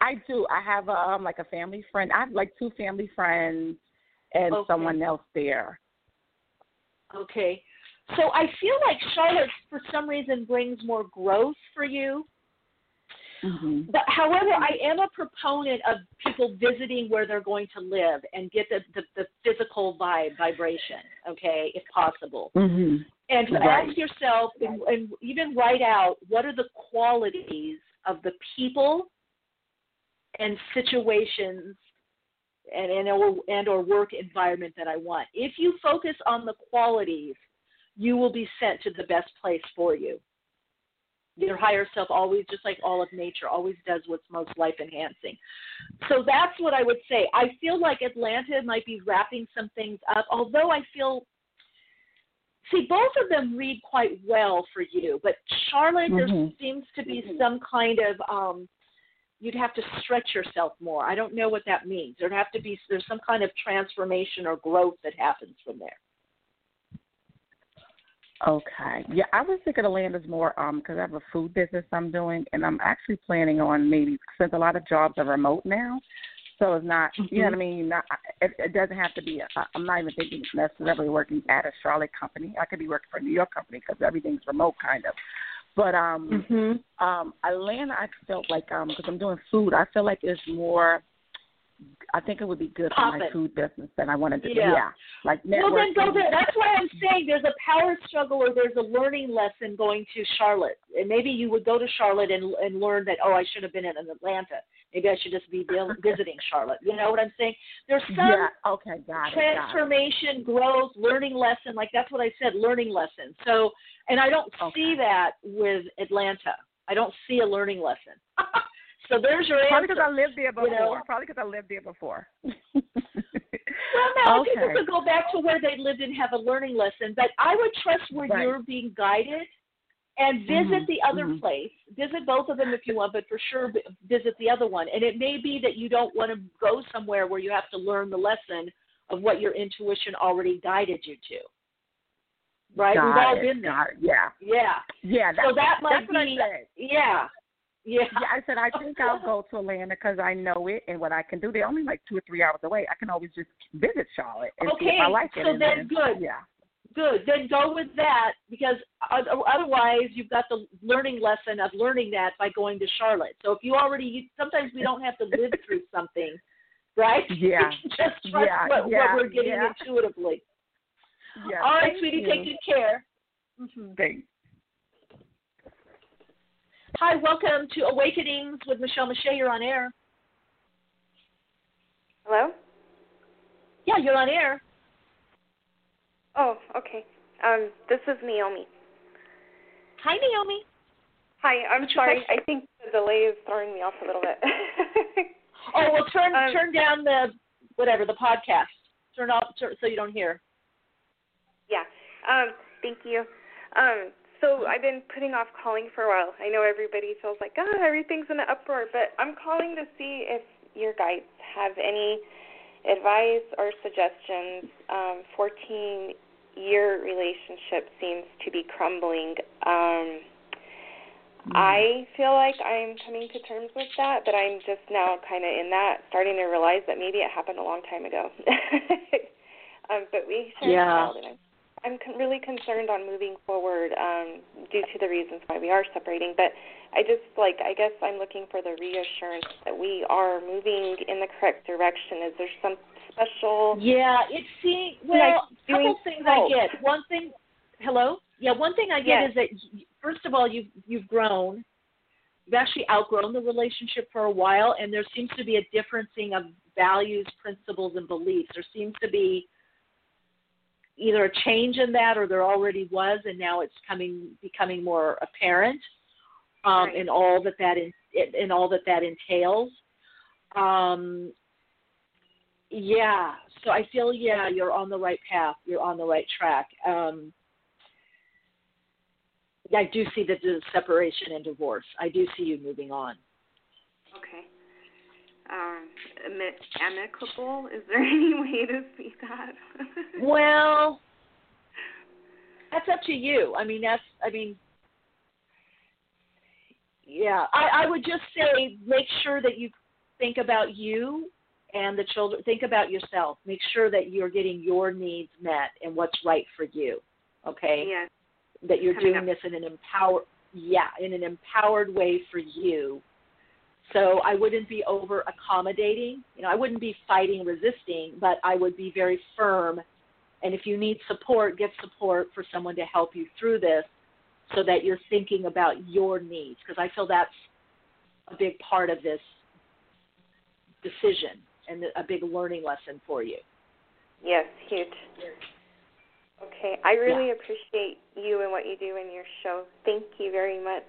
I do. I have um like a family friend. I have like two family friends and okay. someone else there. Okay. So I feel like Charlotte for some reason brings more growth for you. Mm-hmm. But however, I am a proponent of people visiting where they're going to live and get the the, the physical vibe vibration, okay, if possible. Mm-hmm. And to right. ask yourself and, and even write out what are the qualities of the people and situations and and or, and or work environment that I want. If you focus on the qualities, you will be sent to the best place for you your higher self always just like all of nature always does what's most life enhancing so that's what i would say i feel like atlanta might be wrapping some things up although i feel see both of them read quite well for you but charlotte mm-hmm. there seems to be some kind of um you'd have to stretch yourself more i don't know what that means there'd have to be there's some kind of transformation or growth that happens from there Okay. Yeah, I was thinking of land is more um because I have a food business I'm doing, and I'm actually planning on maybe since a lot of jobs are remote now, so it's not mm-hmm. you know what I mean. Not, it, it doesn't have to be. A, I'm not even thinking necessarily working at a Charlotte company. I could be working for a New York company because everything's remote kind of. But um mm-hmm. um Atlanta, I felt like um because I'm doing food, I feel like it's more I think it would be good Pop for my it. food business that I wanted to do. Yeah. like Well, then go there. That's why I'm saying there's a power struggle or there's a learning lesson going to Charlotte. And maybe you would go to Charlotte and and learn that oh I should have been in Atlanta. Maybe I should just be [laughs] visiting Charlotte. You know what I'm saying? There's some Yeah. Okay. Got it. Got it. transformation, growth, learning lesson. Like that's what I said, learning lesson. So, and I don't see that with Atlanta. I don't see a learning lesson. [laughs] so there's your Probably answer. because I lived there before. You know? Probably because I lived [laughs] there before. Well, no, Okay. people could go back to where they lived and have a learning lesson, but I would trust where Right. you're being guided and visit Mhm, the other mhm. place. Visit both of them if you want, but for sure visit the other one. And it may be that you don't want to go somewhere where you have to learn the lesson of what your intuition already guided you to. Right? Got We've all it, been there. Yeah. Yeah. Yeah. so that might be. Yeah. Yeah. Yeah, I said I think I'll go to Atlanta because I know it and what I can do. They're only like two or three hours away. I can always just visit Charlotte and see Okay, if I like it. so and then good. Yeah. Good. Then go with that because otherwise you've got the learning lesson of learning that by going to Charlotte. So if you already, you, sometimes we don't have to live through something, right? [laughs] Yeah. Just trust Yeah, what, yeah, what we're getting yeah. intuitively. Yeah. All right, sweetie, you. take good care. Mm-hmm. Thanks. Hi, welcome to Awakenings with Michele Meiche. You're on air. Hello? Yeah, you're on air. Oh, okay. Um, this is Naomi. Hi, Naomi. Hi, I'm What's sorry. I think the delay is throwing me off a little bit. Oh, well, turn [laughs] Um, turn down the whatever the podcast. Turn off turn, so you don't hear. Um, thank you. Um, so I've been putting off calling for a while. I know everybody feels like, oh, everything's in an uproar, but I'm calling to see if your guides have any advice or suggestions. Um, 14 year relationship seems to be crumbling. Um, I feel like I'm coming to terms with that, but I'm just now kind of in that, starting to realize that maybe it happened a long time ago. [laughs] um, but we share Yeah. a child, and I'm, I'm con- really concerned on moving forward um, due to the reasons why we are separating. But I just like, I guess I'm looking for the reassurance that we are moving in the correct direction. Is there some special? Yeah, it's see. Well, Like a couple things I get. One thing, hello. Yeah, one thing I get Yes. is that y- first of all, you've you've grown. You've actually outgrown the relationship for a while, and there seems to be a differencing of values, principles, and beliefs. There seems to be either a change in that, or there already was, and now it's coming becoming more apparent um, Right. in all that that in, in all that that entails. Um, yeah, so I feel yeah, you're on the right path. You're on the right track. Um, I do see that the separation and divorce. I do see you moving on. Okay. Um, amicable? Is there [laughs] any way to see that? [laughs] Well, that's up to you. I mean, that's. I mean, yeah. I, I would just say make sure that you think about you and the children. Think about yourself. Make sure that you're getting your needs met and what's right for you. Okay. yes. that you're Coming doing up. this in an empower yeah in an empowered way for you so i wouldn't be over accommodating you know i wouldn't be fighting resisting but i would be very firm and if you need support get support for someone to help you through this so that you're thinking about your needs because i feel that's a big part of this decision and a big learning lesson for you Yes, huge. Okay. I really appreciate you and what you do in your show. Thank you very much.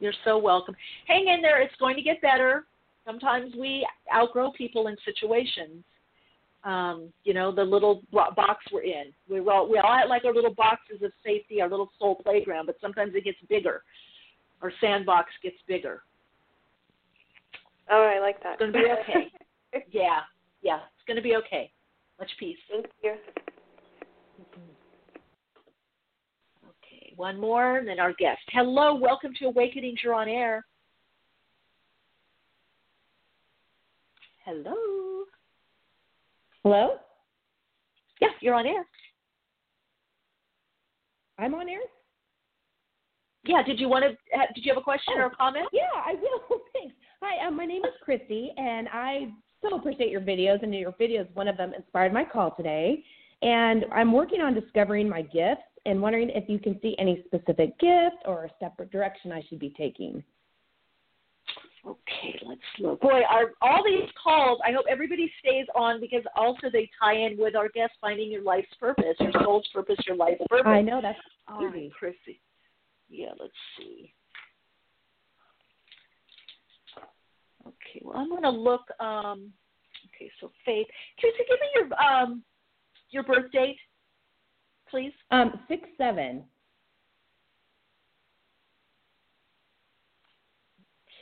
You're so welcome. Hang in there. It's going to get better. Sometimes we outgrow people in situations. Um, you know, the little box we're in. We all we all had like our little boxes of safety, our little soul playground, but sometimes it gets bigger. Our sandbox gets bigger. Oh, I like that. It's going to be okay. [laughs] yeah, yeah, it's going to be okay. Much peace. Thank you. Okay, one more, and then our guest. Hello, welcome to Awakenings. You're on air. Hello. Hello? Yeah, you're on air. I'm on air? Yeah, did you want to? Did you have a question or a comment? Yeah, I will. [laughs] Thanks. Hi, um, my name is Christy, and I so appreciate your videos, and your videos, one of them inspired my call today. And I'm working on discovering my gifts and wondering if you can see any specific gift or a separate direction I should be taking. Okay, let's look. Boy, our, all these calls, I hope everybody stays on because also they tie in with our guest finding your life's purpose, your soul's purpose, your life's purpose. I know that's all right, Chrissy. Yeah, let's see. Okay, well, I'm going to look. Um, okay, so Faith, Chrissy, give me your um, your birth date, please. Um, six seven.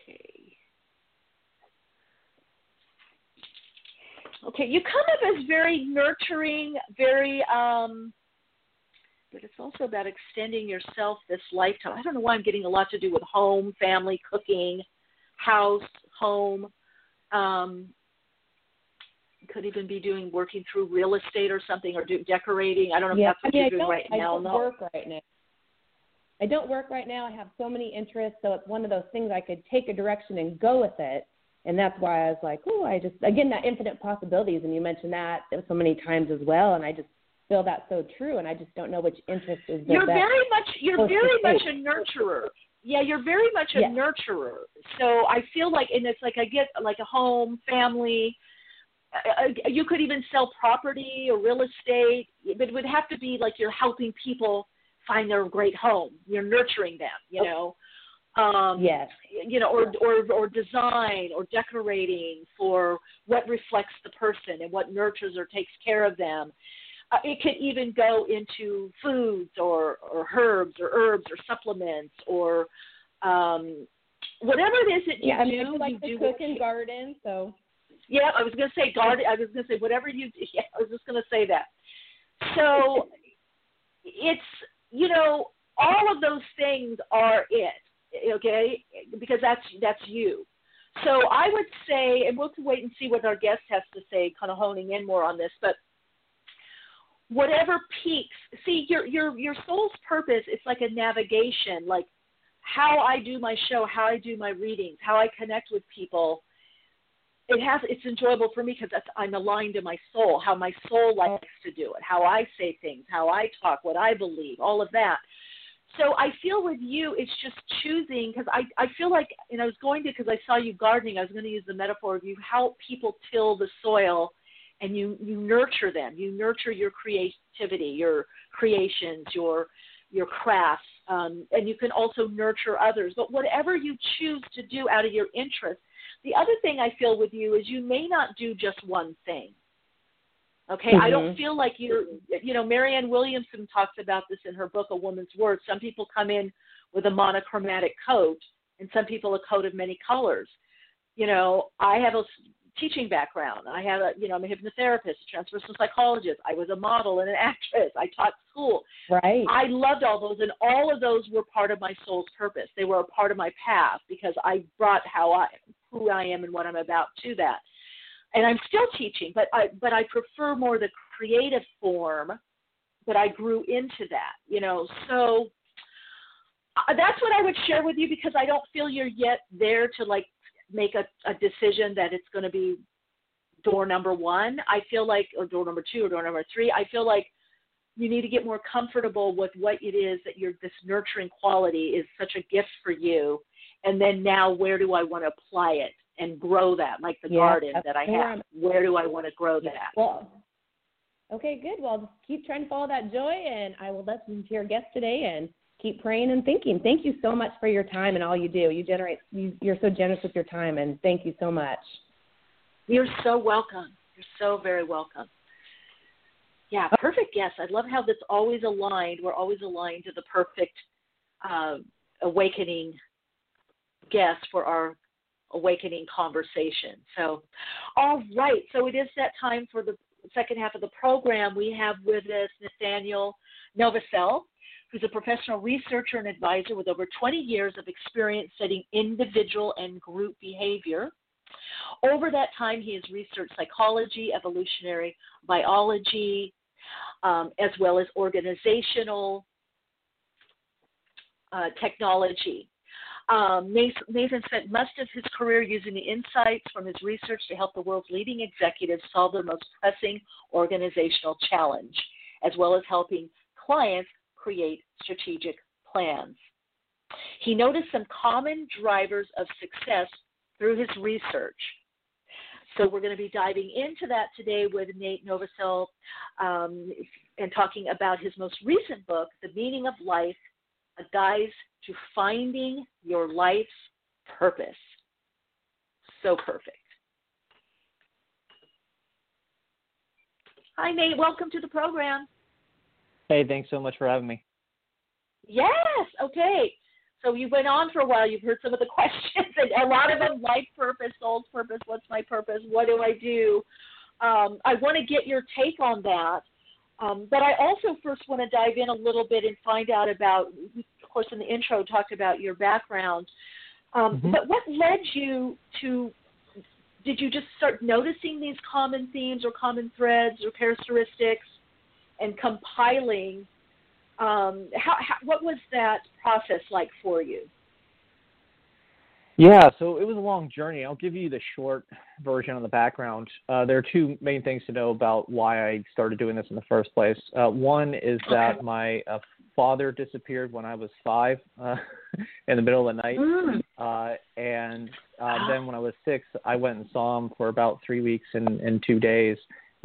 Okay, Okay, you come up as very nurturing, very um but it's also about extending yourself this lifetime. I don't know why I'm getting a lot to do with home, family, cooking, house, home. Um could even be doing working through real estate or something or do decorating. I don't know yeah, if that's what I mean, you're doing right I now. don't no. work right now. I don't work right now. I have so many interests, so it's one of those things I could take a direction and go with it and that's why I was like, oh, I just again that infinite possibilities, and you mentioned that so many times as well, and I just feel that's so true, and I just don't know which interest is the You're best very much you're very much a nurturer. Yeah, you're very much a Yes. nurturer. So I feel like, and it's like I get like a home, family. Uh, you could even sell property or real estate, but it would have to be like you're helping people find their great home. You're nurturing them, you know. Um, Yes. You know, or or or design or decorating for what reflects the person and what nurtures or takes care of them. Uh, it could even go into foods or or herbs or herbs or supplements or um, whatever it is that you yeah, I do. mean, I do like you do cook with and garden, so yeah, I was going to say garden. I was going to say whatever you. [laughs] Yeah, I was just going to say that. So it's you know all of those things are it. Okay, because that's that's you. So I would say, and we'll to wait and see what our guest has to say, kind of honing in more on this. But whatever peaks, see your your your soul's purpose. It's like a navigation, like how I do my show, how I do my readings, how I connect with people it has it's enjoyable for me because I'm aligned to my soul, how my soul likes to do it, how I say things, how I talk, what I believe, all of that. So I feel with you, it's just choosing because I I feel like and I was going to because I saw you gardening. I was going to use the metaphor of you help people till the soil, and you you nurture them. You nurture your creativity, your creations, your your crafts, um, and you can also nurture others. But whatever you choose to do out of your interest, the other thing I feel with you is you may not do just one thing. Okay, I don't Mhm. feel like you're, you know, Marianne Williamson talks about this in her book, A Woman's Worth. Some people come in with a monochromatic coat, and some people a coat of many colors. You know, I have a teaching background. I have a, you know, I'm a hypnotherapist, a transpersonal psychologist. I was a model and an actress. I taught school. Right. I loved all those, and all of those were part of my soul's purpose. They were a part of my path because I brought how I, who I am, and what I'm about to that. And I'm still teaching, but I, but I prefer more the creative form. But I grew into that, you know. So uh, that's what I would share with you because I don't feel you're yet there to like make a, a decision that it's going to be door number one. I feel like, or door number two, or door number three. I feel like you need to get more comfortable with what it is that you're this nurturing quality is such a gift for you and then now where do i want to apply it and grow that like the Yeah, garden that i have where do i want to grow that Well, okay, good. Well, just keep trying to follow that joy, and I will listen to your guest today and keep praying and thinking. Thank you so much for your time and all you do. You generate. You, you're so generous with your time, and thank you so much. you're so welcome you're so very welcome yeah perfect yes i love how that's always aligned we're always aligned to the perfect uh, awakening guest for our awakening conversation. So, all right. So it is that time for the second half of the program. We have with us Nathanael Novosel, who's a professional researcher and advisor with over 20 years of experience studying individual and group behavior. Over that time, he has researched psychology, evolutionary biology, um, as well as organizational uh, technology. Um, Nathan spent much of his career using the insights from his research to help the world's leading executives solve their most pressing organizational challenge, as well as helping clients create strategic plans. He noticed some common drivers of success through his research. So we're going to be diving into that today with Nate Novosel um, and talking about his most recent book, The Meaning of Life, a guide to finding your life's purpose. So perfect. Hi, Nate. Welcome to the program. Hey, thanks so much for having me. Yes. Okay. So you went on for a while. You've heard some of the [laughs] questions, and a lot of them life purpose, soul's purpose, what's my purpose, what do I do? Um, I want to get your take on that. Um, but I also first want to dive in a little bit and find out about, of course, in the intro, talked about your background. Um, mm-hmm. But what led you to? Did you just start noticing these common themes or common threads or characteristics, and compiling? Um, how, how, what was that process like for you? Yeah, so it was a long journey. I'll give you the short version on the background. Uh, there are two main things to know about why I started doing this in the first place. Uh, one is that my uh, father disappeared when I was five uh, [laughs] in the middle of the night. Mm. Uh, and uh, [gasps] then when I was six, I went and saw him for about three weeks and, and two days.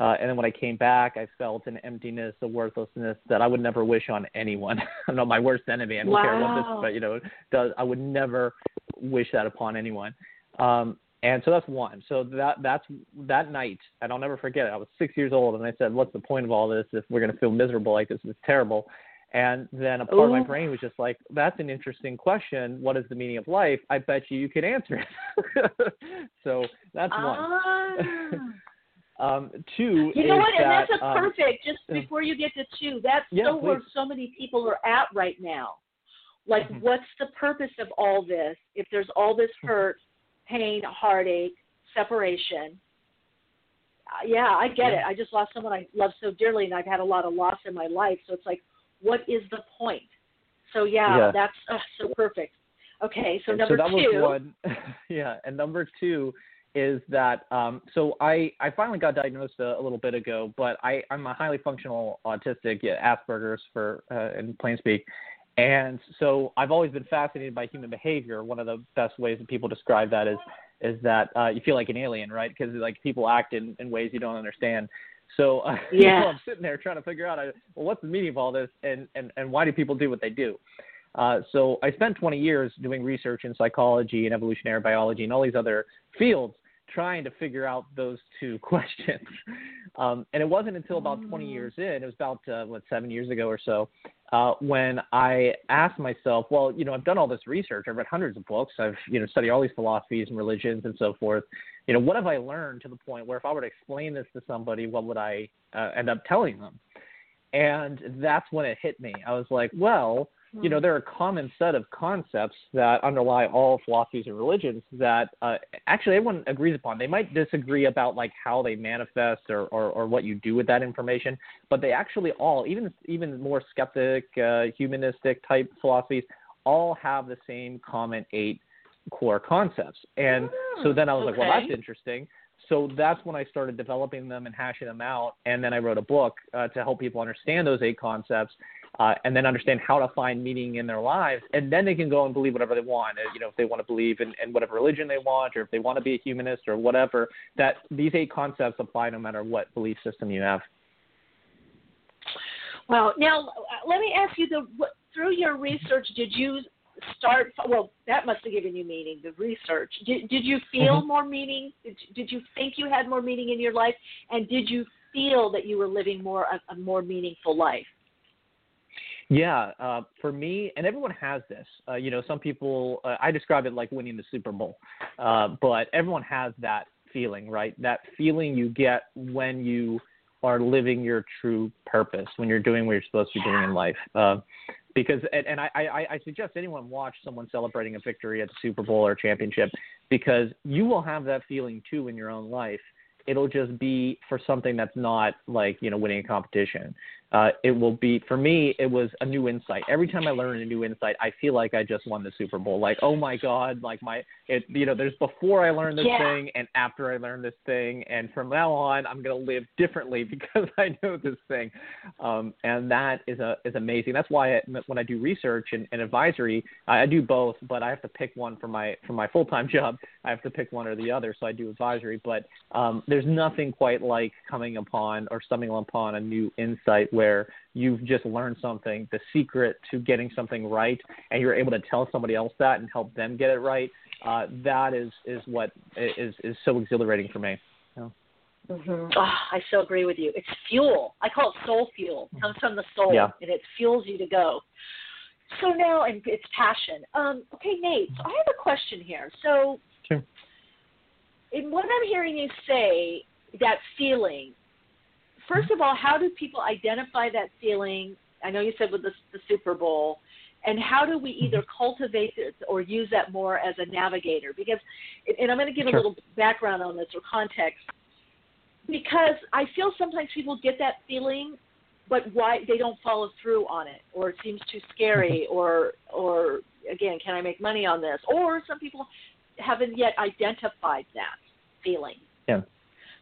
Uh, and then when I came back, I felt an emptiness, a worthlessness that I would never wish on anyone. [laughs] I'm not my worst enemy. I don't wow. care what this, but you know, does. I would never wish that upon anyone. Um, and so that's one. So that that's that night, and I'll never forget it. I was six years old, and I said, "What's the point of all this if we're going to feel miserable like this? It's terrible." And then a part Ooh. of my brain was just like, "That's an interesting question. What is the meaning of life? I bet you you can answer it." [laughs] so that's one. [laughs] Um, two. You know what? That, and that's a um, perfect. Just before you get to two, that's yeah, so please. where so many people are at right now. Like, mm-hmm. what's the purpose of all this? If there's all this Mm-hmm. hurt, pain, heartache, separation. Uh, yeah, I get Yeah. it. I just lost someone I love so dearly, and I've had a lot of loss in my life. So it's like, what is the point? So yeah, Yeah. that's uh, so perfect. Okay, so number so that two. was one. [laughs] yeah, and number two is that um, so I I finally got diagnosed a, a little bit ago, but I I'm a highly functional autistic, yeah, Asperger's for uh, in plain speak, and so I've always been fascinated by human behavior. One of the best ways that people describe that is is that uh, you feel like an alien, right? Because like people act in, in ways you don't understand. So uh, [laughs] you Yeah. know, I'm sitting there trying to figure out, I, well, what's the meaning of all this, and and and why do people do what they do? Uh, so I spent 20 years doing research in psychology and evolutionary biology and all these other fields trying to figure out those two [laughs] questions. Um, and it wasn't until about 20 years in, it was about, uh, what, seven years ago or so, uh, when I asked myself, well, you know, I've done all this research, I've read hundreds of books, I've, you know, studied all these philosophies and religions and so forth. You know, what have I learned to the point where if I were to explain this to somebody, what would I uh, end up telling them? And that's when it hit me. I was like, well, you know, there are a common set of concepts that underlie all philosophies and religions that uh, actually everyone agrees upon. They might disagree about like how they manifest or, or, or what you do with that information, but they actually all, even even more skeptic, uh, humanistic type philosophies, all have the same common eight core concepts. And so then I was like, well, that's interesting. So that's when I started developing them and hashing them out. And then I wrote a book uh, to help people understand those eight concepts uh, and then understand how to find meaning in their lives. And then they can go and believe whatever they want. Uh, You know, if they want to believe in, in whatever religion they want, or if they want to be a humanist or whatever, that these eight concepts apply no matter what belief system you have. Well, now uh, let me ask you: the what, through your research, did you start? Well, that must have given you meaning. The research. Did did you feel Mhm. more meaning? Did, did you think you had more meaning in your life? And did you feel that you were living more a, a more meaningful life? Yeah, uh, for me, and everyone has this. Uh, you know, some people, uh, I describe it like winning the Super Bowl, uh, but everyone has that feeling, right? That feeling you get when you are living your true purpose, when you're doing what you're supposed to be doing in life. Uh, because, and, and I, I, I suggest anyone watch someone celebrating a victory at the Super Bowl or championship, because you will have that feeling too in your own life. It'll just be for something that's not like you know winning a competition. Uh, it will be for me. It was a new insight. Every time I learn a new insight, I feel like I just won the Super Bowl. Like, oh my God! Like my, it, you know, there's before I learned this Yeah. thing and after I learned this thing, and from now on, I'm gonna live differently [laughs] because I know this thing, um, and that is a is amazing. That's why I, when I do research and, and advisory, I, I do both, but I have to pick one for my for my full time [laughs] job. I have to pick one or the other, so I do advisory. But um, there's nothing quite like coming upon or stumbling upon a new insight where you've just learned something, the secret to getting something right, and you're able to tell somebody else that and help them get it right. Uh, that is is what is is so exhilarating for me. Yeah. Mm-hmm. Oh, I so agree with you. It's fuel. I call it soul fuel. It comes from the soul, Yeah. and it fuels you to go. So now, and it's passion. Um, okay, Nate. So I have a question here. So, Sure. in what I'm hearing you say, that feeling. First of all, how do people identify that feeling? I know you said with the, the Super Bowl, and how do we mm-hmm. either cultivate it or use that more as a navigator? Because, and I'm going to give a little background on this or context because I feel sometimes people get that feeling, but why they don't follow through on it, or it seems too scary, mm-hmm. or or again, can I make money on this? Or some people haven't yet identified that feeling. Yeah.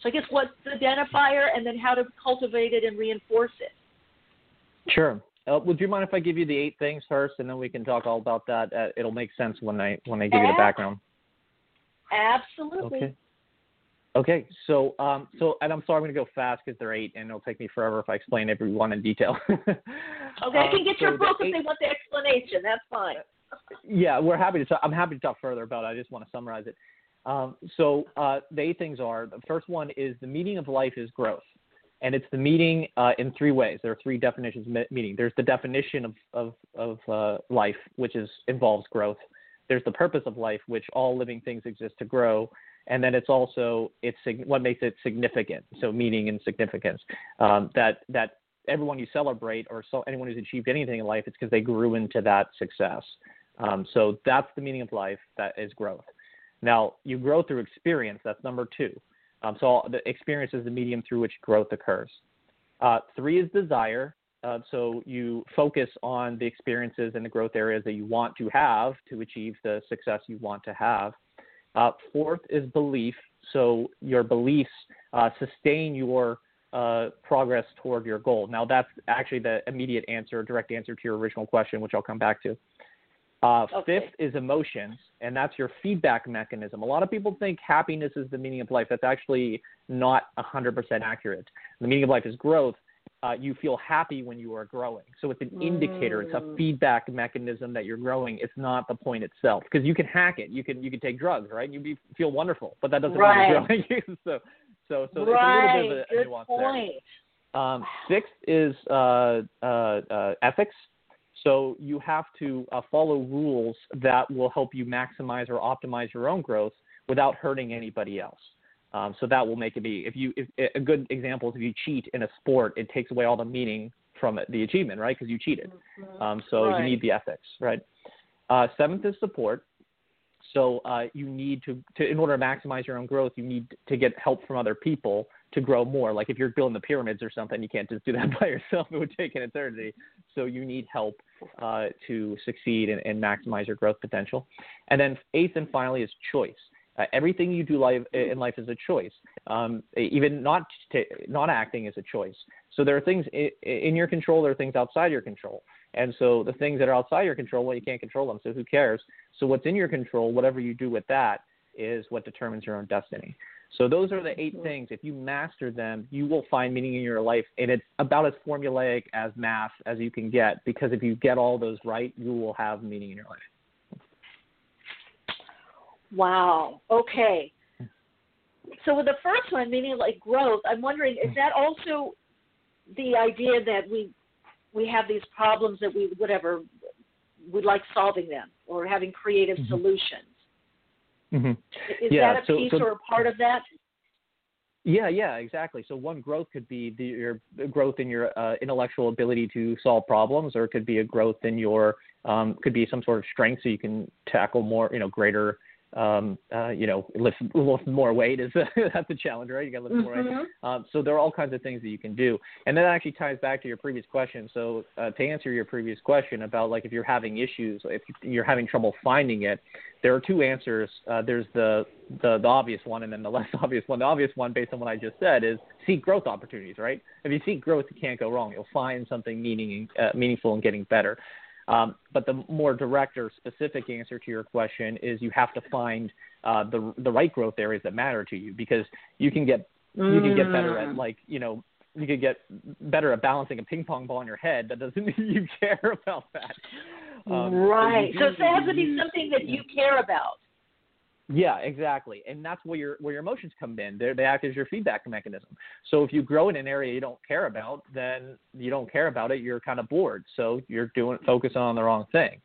So I guess what's the identifier, and then how to cultivate it and reinforce it. Sure. Uh, would you mind if I give you the eight things first, and then we can talk all about that? Uh, it'll make sense when I when I give you the background. Absolutely. Okay. Okay. So um so and I'm sorry I'm going to go fast because they're eight, and it'll take me forever if I explain every one in detail. [laughs] Okay, I Um, can get your so the book if eight- they want the explanation. That's fine. yeah, we're happy to talk. I'm happy to talk further about it. I just want to summarize it. Um, so uh, the eight things are the first one is the meaning of life is growth, and it's the meaning uh, in three ways. There are three definitions of me- meaning. There's the definition of of, of uh, life, which is involves growth. There's the purpose of life, which all living things exist to grow, and then it's also it's what makes it significant. So meaning and significance. Um, that that everyone you celebrate or so anyone who's achieved anything in life, it's because they grew into that success. Um, so that's the meaning of life. That is growth. Now you grow through experience. That's number two. Um, so the experience is the medium through which growth occurs. Uh, three is desire. Uh, so you focus on the experiences and the growth areas that you want to have to achieve the success you want to have. Uh, fourth is belief. So your beliefs uh, sustain your uh, progress toward your goal. Now that's actually the immediate answer, direct answer to your original question, which I'll come back to. Uh, Okay. Fifth is emotions, and that's your feedback mechanism. A lot of people think happiness is the meaning of life. That's actually not 100% accurate. The meaning of life is growth. Uh, you feel happy when you are growing. So it's an indicator. It's a Mm. feedback mechanism that you're growing. It's not the point itself because you can hack it. You can you can take drugs, right? You be, feel wonderful, but that doesn't Right. mean you're growing. [laughs] so so so right. it's a little bit of a, Good nuance point. there. Um, sixth is uh, uh, uh, ethics. So you have to uh, follow rules that will help you maximize or optimize your own growth without hurting anybody else. Um, so that will make it be. If you, if, a good example is if you cheat in a sport, it takes away all the meaning from it, the achievement, right? Because you cheated. Um, so Right. you need the ethics, right? Uh, seventh is support. So uh, you need to, to, in order to maximize your own growth, you need to get help from other people to grow more. Like if you're building the pyramids or something, you can't just do that [laughs] by yourself. It would take an eternity. So you need help uh, to succeed and, and maximize your growth potential. And then eighth and finally is choice. Uh, everything you do life, in life is a choice. Um, even not not acting is a choice. So there are things in, in your control. There are things outside your control. And so the things that are outside your control, well, you can't control them. So who cares? So what's in your control, whatever you do with that, is what determines your own destiny. So those are the eight things. If you master them, you will find meaning in your life, and it's about as formulaic as math as you can get. Because if you get all those right, you will have meaning in your life. Wow. Okay. So with the first one, meaning like growth, I'm wondering is that also the idea that we we have these problems that we whatever we like solving them or having creative Mhm. solutions. Mm-hmm. Is Yeah, that a so- piece so- or a part of that? Yeah, yeah, exactly. So one growth could be the, your growth in your uh, intellectual ability to solve problems, or it could be a growth in your um, could be some sort of strength, so you can tackle more, you know, greater um, uh, you know, lift, lift more weight is [laughs] that's a challenge, right? You got to lift more weight. Mm-hmm. Um, so there are all kinds of things that you can do, and that actually ties back to your previous question. So uh, to answer your previous question about like if you're having issues, if you're having trouble finding it, there are two answers. Uh, there's the, the the obvious one, and then the [laughs] less obvious one. The obvious one, based on what I just said, is seek growth opportunities. Right? If you seek growth, you can't go wrong. You'll find something meaning uh, meaningful and getting better. Um, but the more direct or specific answer to your question is you have to find uh, the the right growth areas that matter to you because you can get you can get better at Mm. like you know you could get better at balancing a ping pong ball in your head. That doesn't [laughs] mean you care about that. Um, right. you So, it has to be something that you care about. Yeah, exactly, and that's where your where your emotions come in. They they act as your feedback mechanism. So if you grow in an area you don't care about, then you don't care about it. You're kind of bored. So you're doing focusing on the wrong thing.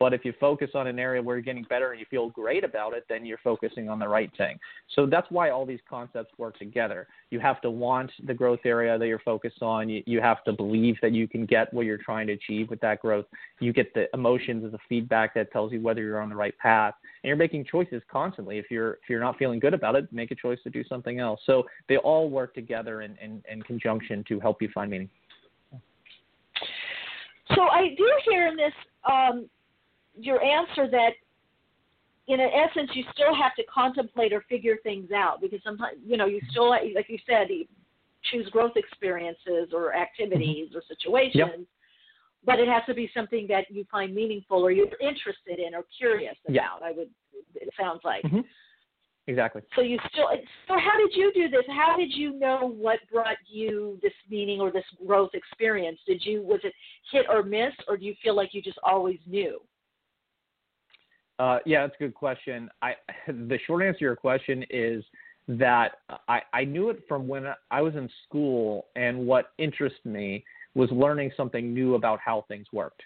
But if you focus on an area where you're getting better and you feel great about it, then you're focusing on the right thing. So that's why all these concepts work together. You have to want the growth area that you're focused on. You, you have to believe that you can get what you're trying to achieve with that growth. You get the emotions as a feedback that tells you whether you're on the right path. And you're making choices constantly. If you're if you're not feeling good about it, make a choice to do something else. So they all work together in, in, in conjunction to help you find meaning. So I do hear in this um, your answer that, in essence, you still have to contemplate or figure things out because sometimes you know you still, like you said, you choose growth experiences or activities or situations. But it has to be something that you find meaningful or you're interested in or curious about. Yeah. I would. It sounds like. Mhm. Exactly. So you still. So how did you do this? How did you know what brought you this meaning or this growth experience? Did you was it hit or miss, or do you feel like you just always knew? Uh, yeah, that's a good question. I [laughs] the short answer to your question is that I, I knew it from when I was in school, and what interested me was learning something new about how things worked.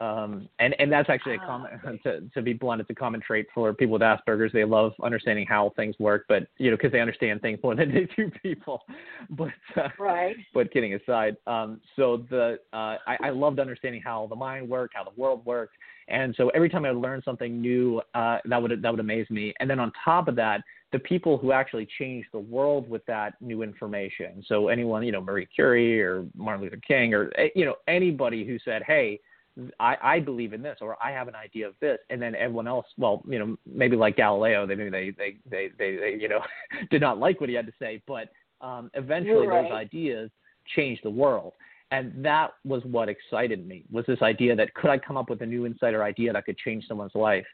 Um, and and that's actually a common [laughs] to to be blunt, it's a common trait for people with Asperger's. They love understanding how things work, but you know because they understand things more [laughs] than they do people. But uh, Right. but kidding aside, um, so the uh, I, I loved understanding how the mind worked, how the world worked, and so every time I would learn something new, uh, that would that would amaze me. And then on top of that, the people who actually changed the world with that new information. So anyone, you know, Marie Curie or Martin Luther King or eh, you know anybody who said, hey. I, I believe in this, or I have an idea of this, and then everyone else, well, you know, maybe like Galileo, they maybe they they they they, they you know [laughs] did not like what he had to say, but um, eventually Right. those ideas changed the world, and that was what excited me was this idea that could I come up with a new insider idea that could change someone's life,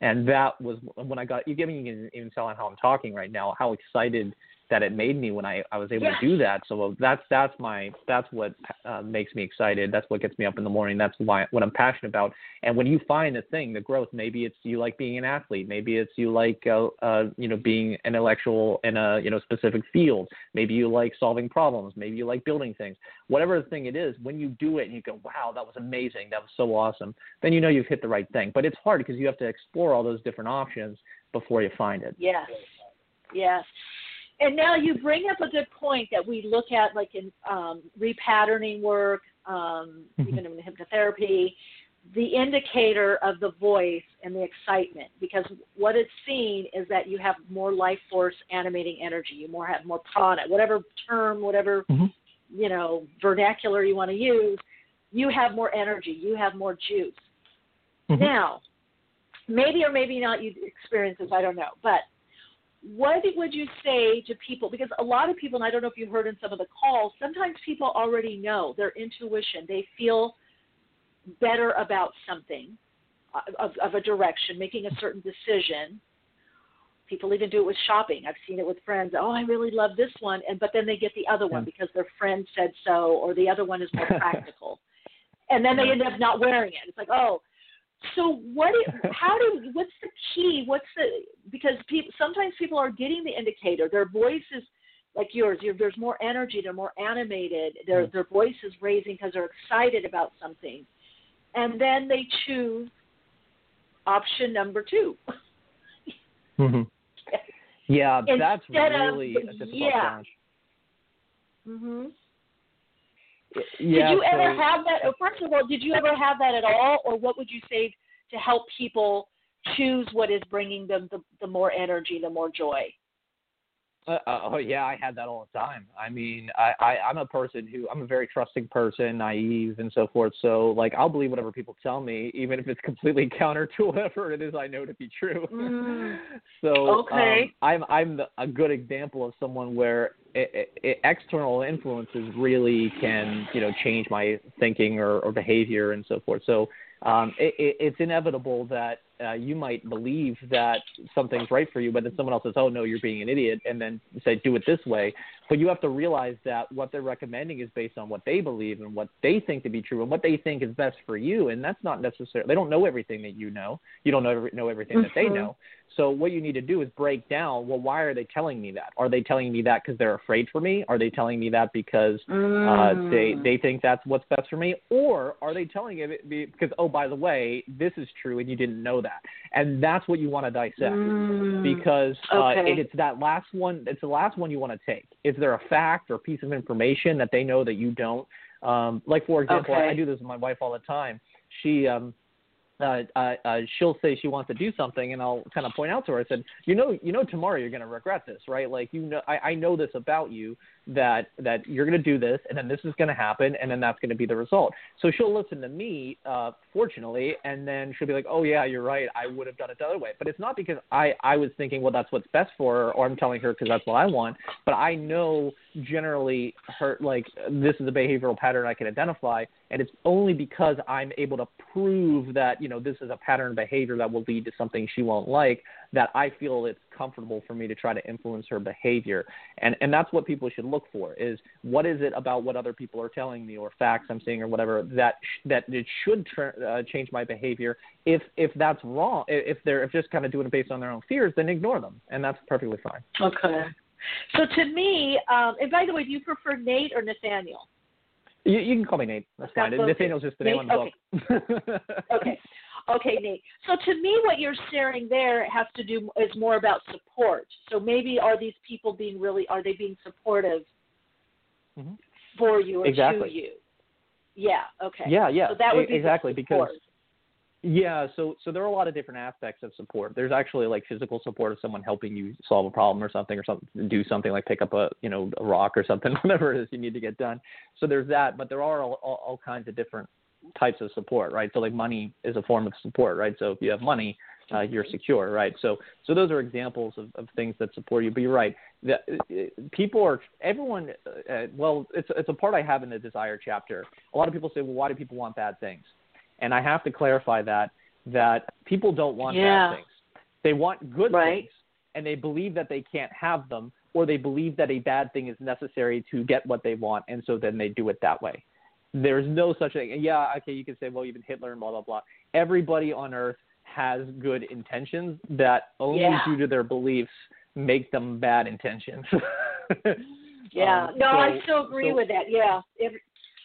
and that was when I got You're giving me even tell on how I'm talking right now, how excited that it made me when I, I was able Yes. to do that. So that's that's my that's what uh, makes me excited. That's what gets me up in the morning. That's why what I'm passionate about. And when you find the thing, the growth, maybe it's you like being an athlete, maybe it's you like uh, uh, you know being intellectual in a you know specific field, maybe you like solving problems, maybe you like building things. Whatever the thing it is, when you do it and you go, wow, that was amazing, that was so awesome, then you know you've hit the right thing. But it's hard because you have to explore all those different options before you find it. Yes. Yes. And now you bring up a good point that we look at, like in um, repatterning work, um, even in hypnotherapy, the indicator of the voice and the excitement. Because what it's seeing is that you have more life force animating energy. You more have more prana, whatever term, whatever you know vernacular you want to use. You have more energy. You have more juice. Now, maybe or maybe not you experience this, I don't know. But what would you say to people? Because a lot of people, and I don't know if you heard in some of the calls, sometimes people already know their intuition. They feel better about something uh, of, of a direction, making a certain decision. People even do it with shopping. I've seen it with friends. Oh, I really love this one, and but then they get the other one because their friend said so, or the other one is more [laughs] practical, and then they end up not wearing it. It's like, oh, so what? do- [laughs] How do? What's the key? What's the? Because people sometimes people are getting the indicator. Their voice is like yours. You're, there's more energy. They're more animated. Their their voice is raising because they're excited about something, and then they choose option number two. hmm [laughs] Yeah, that's Instead of- really a difficult yeah. challenge. hmm Yeah, did you ever have that? oh, First of all, did you ever have that at all, or what would you say to help people choose what is bringing them the, the more energy, the more joy. Uh, oh yeah, I had that all the time. I mean, I, I I'm a person who I'm a very trusting person, naive and so forth. So like I'll believe whatever people tell me, even if it's [laughs] completely counter to [laughs] whatever it is I know to be true. Mm. [laughs] so okay. um, I'm I'm the, a good example of someone where it, it, it, external influences really can you know change my thinking or, or behavior and so forth. So um, it, it, it's inevitable that uh, you might believe that something's right for you, but then someone else says, "Oh no, you're being an idiot," and then say, "Do it this way." But you have to realize that what they're recommending is based on what they believe and what they think to be true and what they think is best for you, and that's not necessarily. They don't know everything that you know. You don't know know everything mm-hmm. that they Mm-hmm. know. So what you need to do is break down. Well, why are they telling me that? Are they telling me that because they're afraid for me? Are they telling me that because uh, they Mm. they think that's what's best for me, or are they telling it because oh by the way this is true and you didn't know that, and that's what you want to dissect Mm. because uh, Okay. it, it's that last one. It's the last one you want to take. Is there a fact or piece of information that they know that you don't? Um, like for example, Okay. I do this with my wife all the time. She um, uh, uh, uh, she'll say she wants to do something, and I'll kind of point out to her. I said, you know, you know, tomorrow you're going to regret this, right? Like, you know, I, I know this about you that that you're going to do this, and then this is going to happen, and then that's going to be the result. So she'll listen to me, uh, fortunately, and then she'll be like, oh yeah, you're right. I would have done it the other way. But it's not because I I was thinking, well, that's what's best for her, or I'm telling her because that's what I want. But I know generally her like this is a behavioral pattern I can identify, and it's only because I'm able to prove that you know this is a pattern of behavior that will lead to something she won't like that I feel it's comfortable for me to try to influence her behavior. And and that's what people should look for is what is it about what other people are telling me or facts I'm seeing or whatever that that it should tr- uh, change my behavior. If if that's wrong, if they're if just kind of doing it based on their own fears, then ignore them, and that's perfectly fine. Okay. So to me, um, and by the way, do you prefer Nate or Nathanael? You, you can call me Nate. That's That's fine. okay. Nathanael's just the name on the book. Okay. [laughs] Okay, Nate. So to me, what you're sharing there has to do is more about support. So maybe are these people being really are they being supportive Mhm. for you or Exactly. to you? Yeah. Okay. Yeah, yeah, So that would be exactly, because-. Yeah, so so there are a lot of different aspects of support. There's actually like physical support of someone helping you solve a problem or something or something do something like pick up a you know a rock or something [laughs] whatever it is you need to get done. So there's that, but there are all, all, all kinds of different types of support, right? So like money is a form of support, right? So if you have money, uh, you're secure, right? So so those are examples of, of things that support you. But you're right, that uh, people are everyone. Uh, well, it's it's a part I have in the desire chapter. A lot of people say, well, why do people want bad things? And I have to clarify that that people don't want Yeah. bad things. They want good Right. things, and they believe that they can't have them, or they believe that a bad thing is necessary to get what they want, and so then they do it that way. There's no such thing. Yeah, okay, you can say, well, even Hitler and blah blah blah. Everybody on Earth has good intentions that only Yeah. due to their beliefs make them bad intentions. [laughs] Yeah. Um, no, I so- so agree so- with that. Yeah. Every,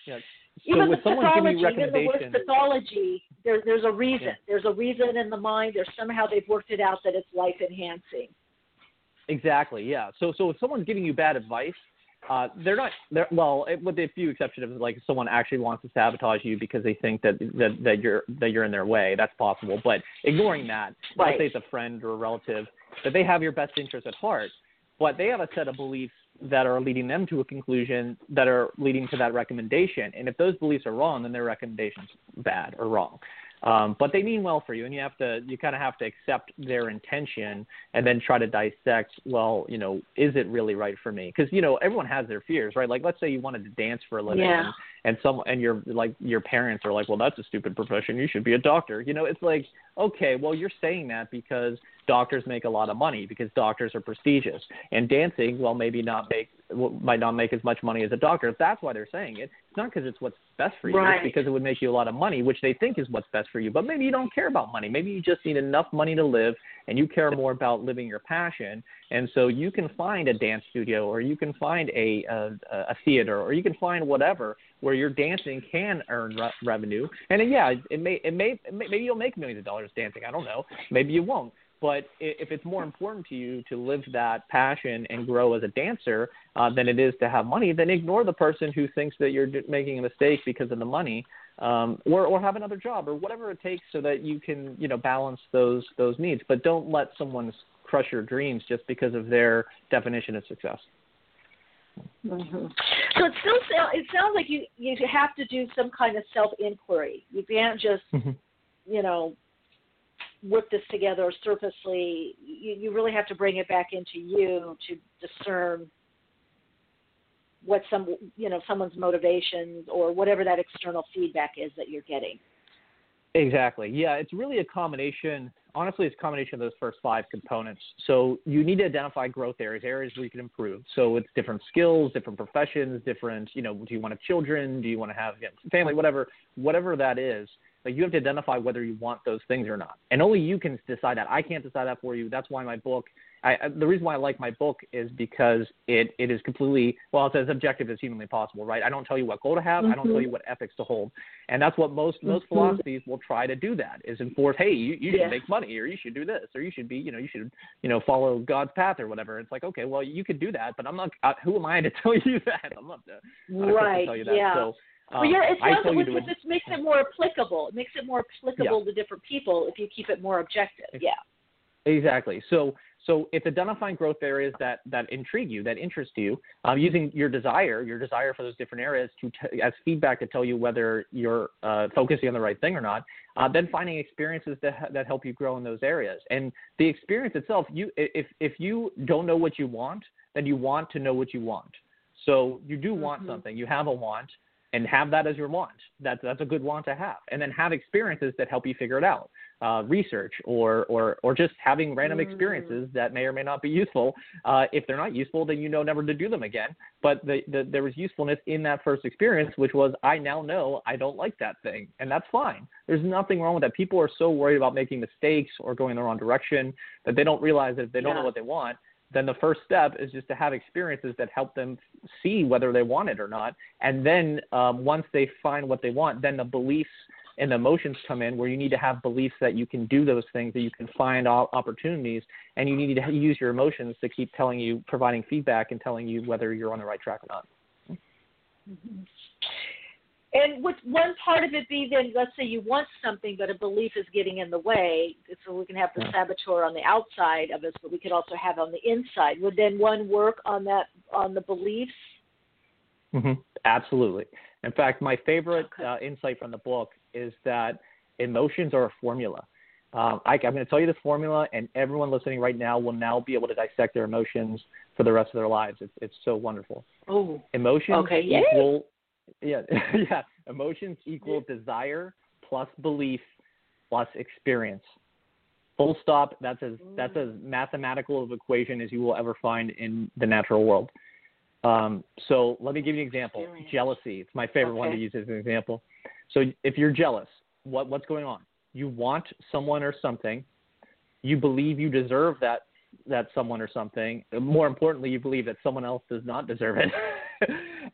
Yeah. Even so the with someone giving pathology, even the word pathology, there, there's a reason. Yeah. There's a reason in the mind. There's somehow they've worked it out that it's life enhancing. Exactly. Yeah. So so if someone's giving you bad advice, uh, they're not. They're well, it, with a few exceptions of like someone actually wants to sabotage you because they think that that that you're that you're in their way. That's possible. But ignoring that, Right. let's say it's a friend or a relative, that they have your best interest at heart, but they have a set of beliefs that are leading them to a conclusion that are leading to that recommendation. And if those beliefs are wrong, then their recommendation's bad or wrong. Um, but they mean well for you, and you have to you kind of have to accept their intention and then try to dissect. Well, you know, is it really right for me? Because you know everyone has their fears, right? Like let's say you wanted to dance for a living, Yeah. and, and some and your like your parents are like, well, that's a stupid profession. You should be a doctor. You know, it's like okay, well, you're saying that because doctors make a lot of money because doctors are prestigious, and dancing, well, maybe not make might not make as much money as a doctor. That's why they're saying it. It's not because it's what's best for you. Right. It's because it would make you a lot of money, which they think is what's best for you. But maybe you don't care about money. Maybe you just need enough money to live, and you care more about living your passion. And so you can find a dance studio, or you can find a a, a theater, or you can find whatever where your dancing can earn re- revenue. And yeah, it may it may it may- maybe you'll make millions of dollars dancing. I don't know. Maybe you won't. But if it's more important to you to live that passion and grow as a dancer uh, than it is to have money, then ignore the person who thinks that you're making a mistake because of the money, um, or or have another job or whatever it takes so that you can you know balance those those needs. But don't let someone crush your dreams just because of their definition of success. Mm-hmm. So it still sounds it sounds like you you have to do some kind of self inquiry. You can't just mm-hmm. you know whip this together surfacely. You you really have to bring it back into you to discern what some you know someone's motivations or whatever that external feedback is that you're getting. Exactly. Yeah, it's really a combination. Honestly, it's a combination of those first five components. So you need to identify growth areas, areas where you can improve. So it's different skills, different professions, different. You know, do you want to have children? Do you want to have family? Whatever, whatever that is. Like you have to identify whether you want those things or not, and only you can decide that. I can't decide that for you. That's why my book I, the reason why I like my book is because it, it is completely well, it's as objective as humanly possible, right? I don't tell you what goal to have, mm-hmm. I don't tell you what ethics to hold, and that's what most most mm-hmm. philosophies will try to do. That is enforce, hey, you, you should make money, or you should do this, or you should be, you know, you should, you know, follow God's path or whatever. It's like, okay, well, you could do that, but I'm not. Uh, who am I to [laughs] tell you that? I'm not the, right. to tell you that. Yeah. So, um, well, yeah, it sounds like just makes it more applicable. It makes it more applicable yeah. to different people if you keep it more objective. Yeah. Exactly. So so it's identifying growth areas that, that intrigue you, that interest you, um, using your desire, your desire for those different areas to t- as feedback to tell you whether you're uh, focusing on the right thing or not. Uh, then finding experiences that, that help you grow in those areas. And the experience itself, you if if you don't know what you want, then you want to know what you want. So you do want mm-hmm. something, you have a want, and have that as your want. That's that's a good want to have. And then have experiences that help you figure it out uh, research or, or, or just having random experiences that may or may not be useful. Uh, if they're not useful, then you know never to do them again. But the, the, there was usefulness in that first experience, which was I now know I don't like that thing, and that's fine. There's nothing wrong with that. People are so worried about making mistakes or going the wrong direction that they don't realize that if they don't yeah. know what they want, then the first step is just to have experiences that help them see whether they want it or not. And then um, once they find what they want, then the beliefs – and the emotions come in where you need to have beliefs that you can do those things, that you can find opportunities, and you need to use your emotions to keep telling you, providing feedback and telling you whether you're on the right track or not. Mm-hmm. And would one part of it be then, let's say you want something, but a belief is getting in the way, so we can have the saboteur on the outside of us, but we could also have on the inside. Would then one work on that, on the beliefs? Mm-hmm. Absolutely. In fact, my favorite okay. uh, insight from the book is that emotions are a formula. Um, I, am going to tell you the formula, and everyone listening right now will now be able to dissect their emotions for the rest of their lives. It's, it's so wonderful. Oh, emotions okay, equal, yeah, [laughs] yeah. Emotions equal desire plus belief plus experience. Full stop. That's as that's as mathematical of equation as you will ever find in the natural world. Um, so let me give you an example. Experience. Jealousy. It's my favorite okay. one to use as an example. So if you're jealous, what what's going on? You want someone or something. You believe you deserve that that someone or something. More importantly, you believe that someone else does not deserve it. [laughs]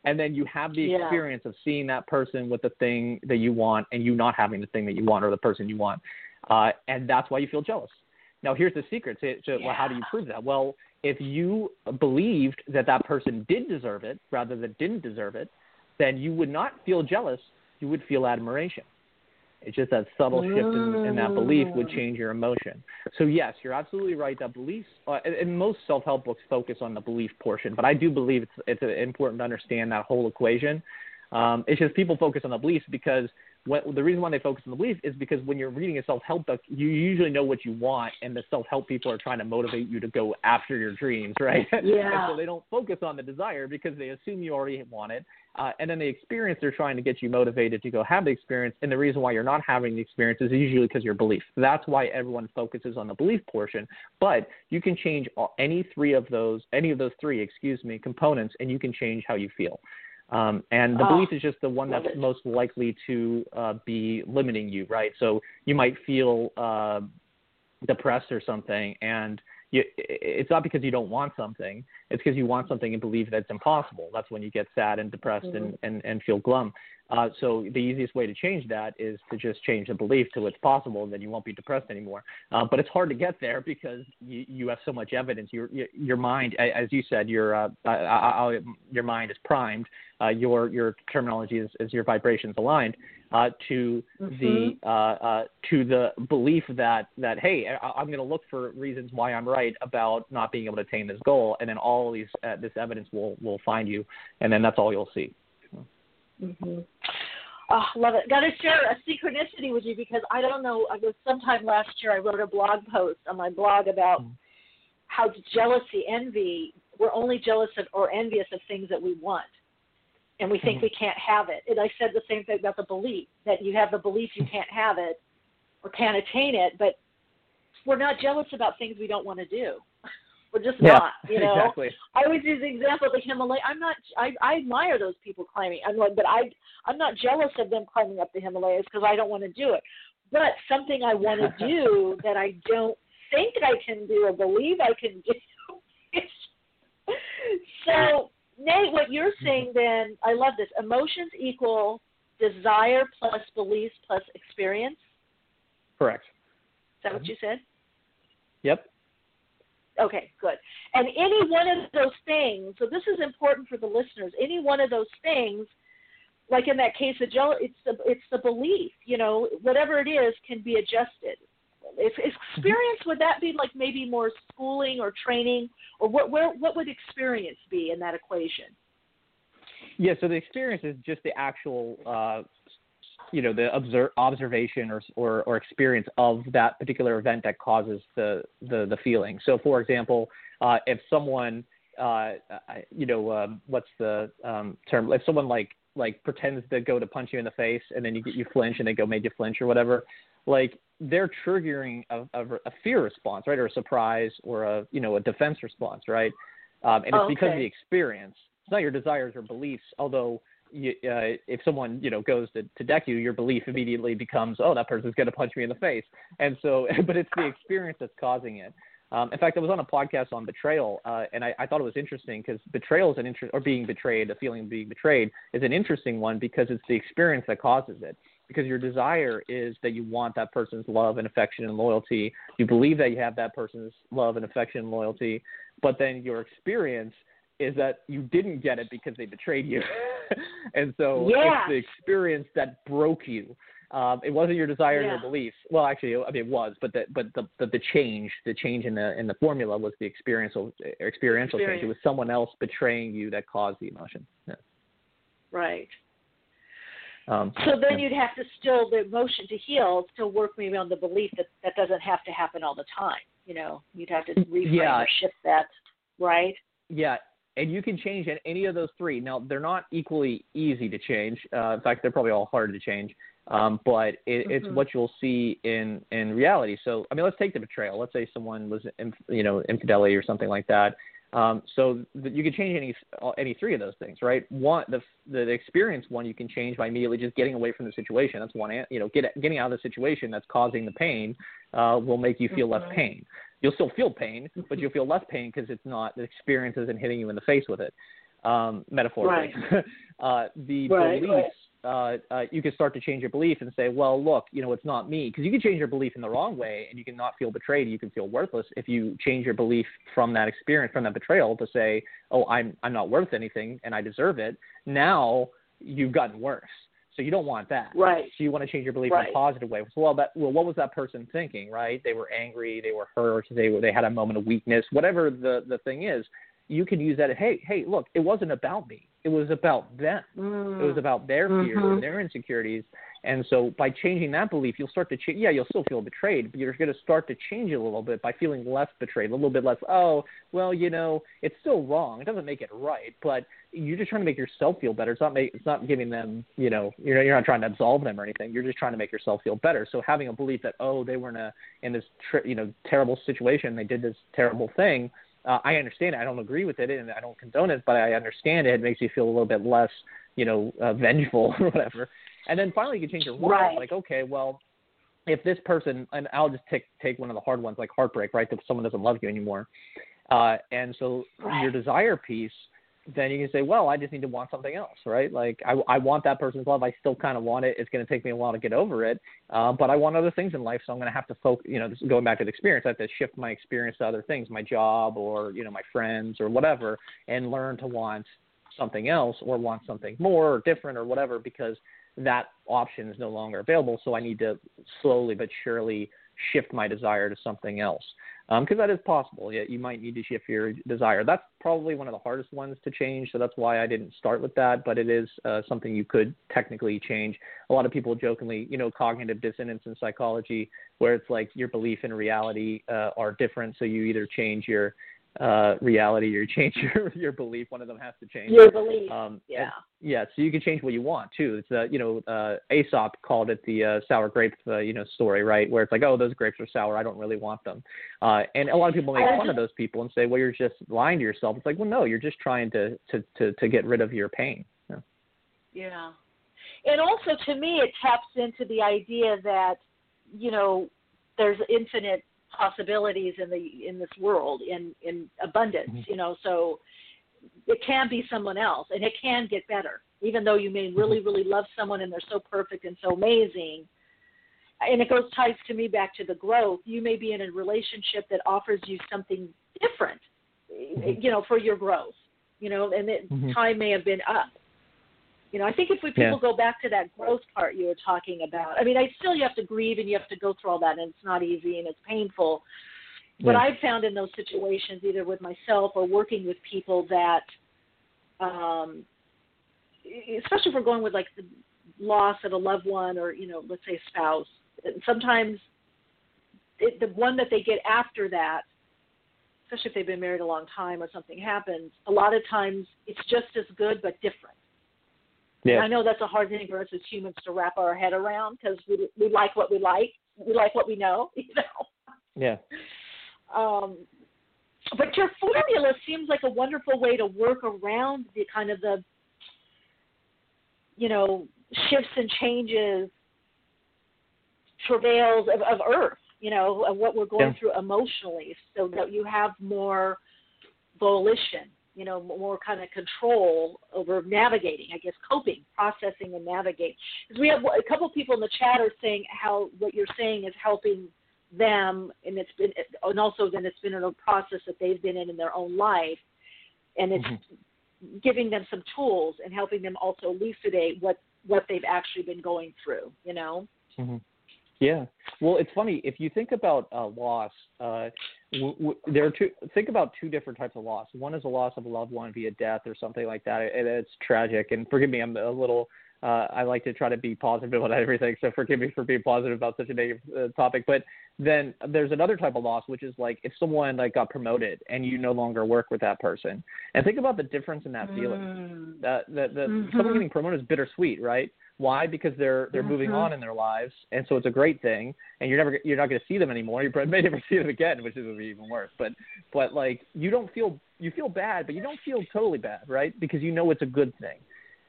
and then you have the Yeah. experience of seeing that person with the thing that you want and you not having the thing that you want or the person you want. Uh, and that's why you feel jealous. Now, here's the secret. So, so well, how do you prove that? Well, if you believed that that person did deserve it rather than didn't deserve it, then you would not feel jealous. You would feel admiration. It's just that subtle shift in, in that belief would change your emotion. So yes, you're absolutely right. That beliefs, uh, and, and most self-help books focus on the belief portion, but I do believe it's it's important to understand that whole equation. Um, it's just people focus on the beliefs because what, the reason why they focus on the belief is because when you're reading a self-help book, you usually know what you want, and the self-help people are trying to motivate you to go after your dreams, [laughs] right? Yeah. and so they don't focus on the desire because they assume you already want it, uh, and then the experience they're trying to get you motivated to go have the experience. And the reason why you're not having the experience is usually because your belief. That's why everyone focuses on the belief portion. But you can change all, any three of those, any of those three, excuse me, components, and you can change how you feel. Um, and the Oh, belief is just the one that's it. most likely to uh, be limiting you, right? So you might feel uh, depressed or something, and you, it's not because you don't want something. It's because you want something and believe that it's impossible. That's when you get sad and depressed Mm-hmm. and, and, and feel glum. Uh, so the easiest way to change that is to just change the belief to it's possible, and then you won't be depressed anymore. Uh, but it's hard to get there because you, you have so much evidence. Your your, your mind, as you said, your uh, I, I, your mind is primed. Uh, your your terminology is, is your vibrations aligned uh, to the uh, uh, to the belief that that hey, I, I'm going to look for reasons why I'm right about not being able to attain this goal, and then all these uh, this evidence will will find you, and then that's all you'll see. Mm-hmm. Oh, love it. Got to share a synchronicity with you because I don't know. I was sometime last year. I wrote a blog post on my blog about mm. how jealousy, envy, we're only jealous of or envious of things that we want, and we think mm. we can't have it. And I said the same thing about the belief that you have the belief you can't have it or can't attain it, but we're not jealous about things we don't want to do. We're just Yeah, not, you [laughs] know. exactly. I always use the example of the Himalaya. I'm not. I, I admire those people climbing. I'm like, but I I'm not jealous of them climbing up the Himalayas because I don't want to do it. But something I want to [laughs] do that I don't think I can do or believe I can do. [laughs] so Nate, what you're mm-hmm. saying then, I love this. Emotions equal desire plus beliefs plus experience. Correct. Is that what mm-hmm. you said? Yep. Okay, good. And any one of those things, so this is important for the listeners. Any one of those things, like in that case of Joe, it's the it's the belief. You know, whatever it is can be adjusted. If experience would that be like maybe more schooling or training, or what where what would experience be in that equation? Yeah, so the experience is just the actual, uh, you know, the observe, observation or, or or experience of that particular event that causes the the, the feeling. So, for example, uh, if someone, uh, you know, um, what's the um, term? If someone like like pretends to go to punch you in the face and then you get you flinch and they go made you flinch or whatever, like they're triggering a, a, a fear response, right, or a surprise or a you know a defense response, right? Um, and it's Oh, because of the experience. It's not your desires or beliefs, although you, uh, if someone you know goes to, to deck you, your belief immediately becomes, oh, that person's going to punch me in the face, and so, [laughs] but it's the experience that's causing it. Um, in fact, I was on a podcast on betrayal, uh, and I, I thought it was interesting because betrayal is an interest, or being betrayed, a feeling of being betrayed, is an interesting one because it's the experience that causes it. Because your desire is that you want that person's love and affection and loyalty. You believe that you have that person's love and affection and loyalty, but then your experience is that you didn't get it because they betrayed you. [laughs] and so Yeah. it's the experience that broke you. Um, it wasn't your desires Yeah. or beliefs. Well, actually, I mean, it was, but the but the, the the change, the change in the in the formula was the experiential experiential change. It was someone else betraying you that caused the emotion. Yeah. Right. Um, So then you'd have to still the emotion to heal, still work maybe on the belief that that doesn't have to happen all the time. You know, you'd have to [laughs] reframe Yeah. or shift that, right? Yeah, and you can change any of those three. Now, they're not equally easy to change. Uh, in fact, they're probably all hard to change. Um, but it, it's Mhm. what you'll see in in reality. So, I mean, let's take the betrayal. Let's say someone was, in, you know, infidelity or something like that. Um, so th- you can change any any three of those things, right? One, the the experience one you can change by immediately just getting away from the situation. That's one, you know, get getting out of the situation that's causing the pain uh, will make you feel less Mhm. pain. You'll still feel pain, but you'll feel less pain because it's not the experience isn't hitting you in the face with it, um, metaphorically. [laughs] uh, the Right, beliefs. Uh, uh, you can start to change your belief and say, well, look, you know, it's not me. Because you can change your belief in the wrong way and you can not feel betrayed. You can feel worthless if you change your belief from that experience, from that betrayal to say, oh, I'm, I'm not worth anything and I deserve it. Now you've gotten worse. So you don't want that. Right. So you want to change your belief in a positive way. So, well, that, well, what was that person thinking, right? They were angry, they were hurt, they were, they had a moment of weakness, whatever the, the thing is. You can use that. Hey, hey, look, it wasn't about me. It was about them. It was about their fears Mhm. and their insecurities. And so by changing that belief, you'll start to change. Yeah, you'll still feel betrayed, but you're going to start to change it a little bit by feeling less betrayed, a little bit less. Oh, well, you know, it's still wrong. It doesn't make it right, but you're just trying to make yourself feel better. It's not make, it's not giving them, you know, you're you're not trying to absolve them or anything. You're just trying to make yourself feel better. So having a belief that oh, they were in a in this tri- you know terrible situation, they did this terrible thing. Uh, I understand it. I don't agree with it, and I don't condone it, but I understand it. It makes you feel a little bit less, you know, uh, vengeful [laughs] or whatever. And then finally, you can change your why. Right. Like, okay, well, if this person, and I'll just take take one of the hard ones like heartbreak, right? That someone doesn't love you anymore, uh, and so Right. your desire piece, then you can say, well, I just need to want something else, right? Like I, I want that person's love. I still kind of want it. It's going to take me a while to get over it, uh, but I want other things in life, so I'm going to have to focus. You know, going back to the experience, I have to shift my experience to other things, my job or you know my friends or whatever, and learn to want something else or want something more or different or whatever because that option is no longer available. So I need to slowly but surely shift my desire to something else because that is possible. Yeah, you might need to shift your desire. That's probably one of the hardest ones to change. So that's why I didn't start with that. But it is uh, something you could technically change. A lot of people jokingly, you know, cognitive dissonance in psychology, where it's like your belief and reality uh, are different. So you either change your uh reality or change [laughs] your your belief one of them has to change Your belief, um yeah. yeah so you can change what you want too it's uh you know uh aesop called it the uh sour grape uh, you know story right where it's like oh those grapes are sour i don't really want them uh and a lot of people make fun of those people and say well you're just lying to yourself it's like well no you're just trying to to to, to get rid of your pain yeah. Yeah. And also to me it taps into the idea that, you know, there's infinite possibilities in the in this world in in abundance, mm-hmm. you know, so it can be someone else and it can get better. Even though you may mm-hmm. really, really love someone and they're so perfect and so amazing. And it goes ties to me back to the growth. You may be in a relationship that offers you something different, mm-hmm. you know, for your growth. You know, and it, Mhm. time may have been up. You know, I think if we people Yeah. go back to that growth part you were talking about, I mean, I still you have to grieve and you have to go through all that, and it's not easy and it's painful. But Yeah. I've found in those situations, either with myself or working with people, that, um, especially if we're going with like the loss of a loved one or you know, let's say a spouse, and sometimes it, the one that they get after that, especially if they've been married a long time or something happens, a lot of times it's just as good but different. And I know that's a hard thing for us as humans to wrap our head around because we we like what we like, we like what we know, [laughs] you know. yeah Um, but your formula seems like a wonderful way to work around the kind of the, you know, shifts and changes, travails of, of Earth. You know, of what we're going Yeah. through emotionally, so that you have more volition. You know, more kind of control over navigating. I guess coping, processing, and navigate. Because we have a couple of people in the chat are saying how what you're saying is helping them, and it's been, and also then it's been in a process that they've been in in their own life, and it's giving them some tools and helping them also elucidate what what they've actually been going through. You know. hmm Yeah. Well, it's funny if you think about uh, loss. Uh, w- w- there are two. Think about two different types of loss. One is a loss of a loved one via death or something like that, and it's tragic. And forgive me, I'm a little. Uh, I like to try to be positive about everything, so forgive me for being positive about such a negative uh, topic. But then there's another type of loss, which is like if someone like got promoted and you no longer work with that person. And think about the difference in that feeling. That that that someone getting promoted is bittersweet, right? Why? Because they're they're moving Mhm. on in their lives, and so it's a great thing. And you're never you're not going to see them anymore. You may never [laughs] see them again, which is gonna be even worse. But but like you don't feel you feel bad, but you don't feel totally bad, right? Because you know it's a good thing.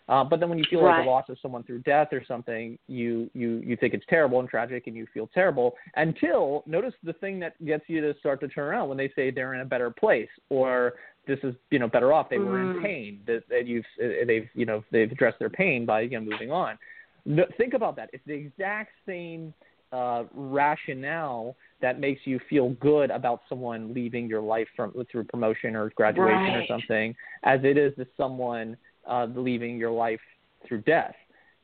Uh, but then when you feel like Right. the loss of someone through death or something, you you you think it's terrible and tragic, and you feel terrible until notice the thing that gets you to start to turn around when they say they're in a better place or this is you know better off. They were in Mm. pain. That, that you've uh, they've you know they've addressed their pain by you know moving on. No, think about that. It's the exact same uh, rationale that makes you feel good about someone leaving your life from through promotion or graduation or something, as it is to someone uh, leaving your life through death.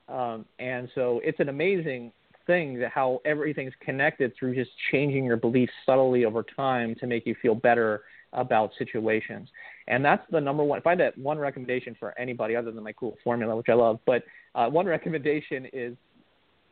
Um, and so it's an amazing thing that how everything's connected through just changing your beliefs subtly over time to make you feel better about situations. And that's the number one. If I had that one recommendation for anybody other than my cool formula, which I love, but uh, one [laughs] recommendation is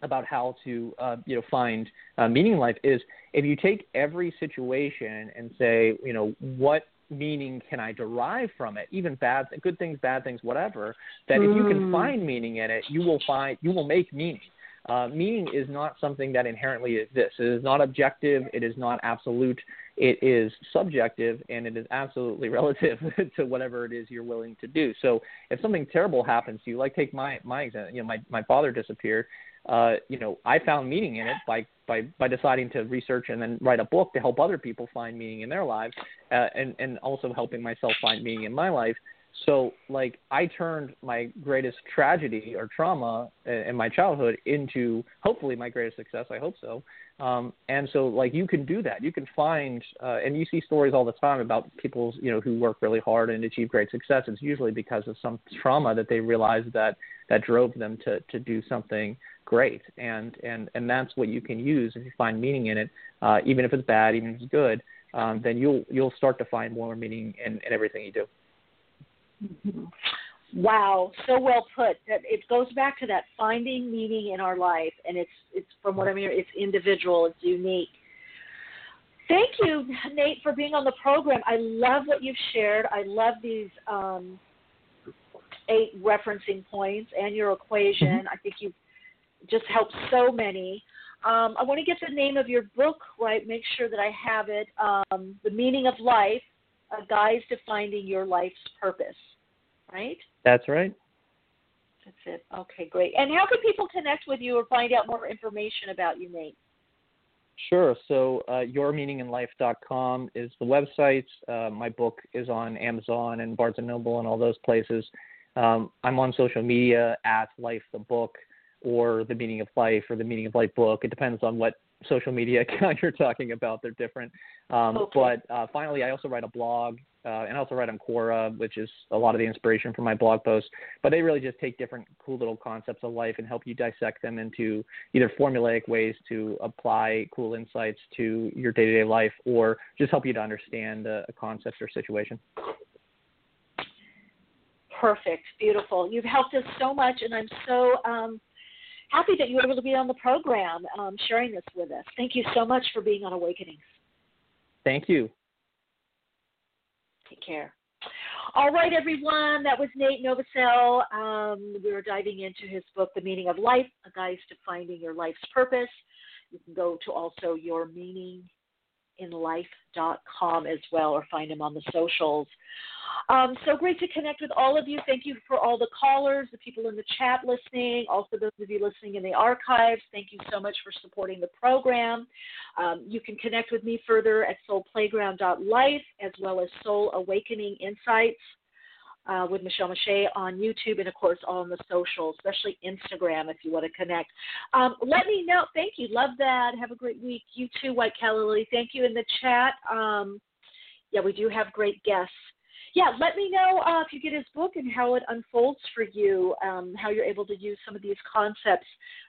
about how to uh, you know find uh, meaning in life is if you take every situation and say you know what meaning can I derive from it, even bad good things, bad things, whatever. That if you can Mm. find meaning in it, you will find you will make meaning. Uh, meaning is not something that inherently exists. It is not objective. It is not absolute. It is subjective, and it is absolutely [laughs] relative to whatever it is you're willing to do. So, if something terrible happens to you, like take my my example, you know, my my father disappeared. Uh, you know, I found meaning in it by by by deciding to research and then write a book to help other people find meaning in their lives, uh, and and also helping myself find meaning in my life. So like I turned my greatest tragedy or trauma in my childhood into hopefully my greatest success. I hope so. Um, and so like you can do that. You can find uh, and you see stories all the time about people you know who work really hard and achieve great success. It's usually because of some trauma that they realize that that drove them to to do something great. And and and that's what you can use if you find meaning in it, uh, even if it's bad, even if it's good. Um, then you'll you'll start to find more meaning in, in everything you do. Mm-hmm. Wow, so well put. That it goes back to that finding meaning in our life, and it's it's from what I'm hearing, it's individual, it's unique. Thank you, Nate, for being on the program. I love what you've shared. I love these um, eight referencing points and your equation. Mm-hmm. I think you've just helped so many. Um, I want to get the name of your book right, make sure that I have it. Um, the Meaning of Life a guide to finding your life's purpose, right? That's right. That's it. Okay, great. And how can people connect with you or find out more information about you, Nate? Sure. So, uh, yourmeaninginlife.com is the website. Uh, my book is on Amazon and Barnes and Noble and all those places. Um, I'm on social media at Life the Book or the Meaning of Life or the Meaning of Life book. It depends on what social media [laughs] account you're talking about. They're different. Um, okay. But uh, finally, I also write a blog, uh, and I also write on Quora, which is a lot of the inspiration for my blog posts. But they really just take different cool little concepts of life and help you dissect them into either formulaic ways to apply cool insights to your day-to-day life, or just help you to understand a, a concept or situation. Perfect, beautiful. You've helped us so much, and I'm so um, happy that you were able to be on the program um, sharing this with us. Thank you so much for being on Awakenings. Thank you. Take care. All right, everyone. That was Nate Novosel. Um, we were diving into his book, The Meaning of Life, A Guide to Finding Your Life's Purpose. You can go to also Your Meaning inlife.com as well or find him on the socials. Um, so great to connect with all of you. Thank you for all the callers, the people in the chat listening, also those of you listening in the archives. Thank you so much for supporting the program. Um, you can connect with me further at soulplayground.life as well as Soul Awakening Insights uh, with Michele Meiche on YouTube and, of course, on the social, especially Instagram if you want to connect. Um, let me know. Thank you. Love that. Have a great week. You too, White Calla Thank you in the chat. Um, yeah, we do have great guests yeah, let me know uh, if you get his book and how it unfolds for you, um, how you're able to use some of these concepts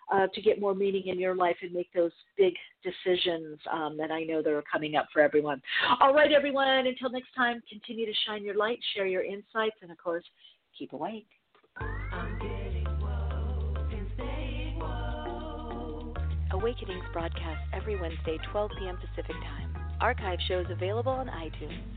uh, to get more meaning in your life and make those big decisions um, that I know that are coming up for everyone. All right, everyone, until next time, continue to shine your light, share your insights, and of course, keep awake. Awakenings broadcast every Wednesday, 12 p.m. Pacific Time. Archive shows available on iTunes.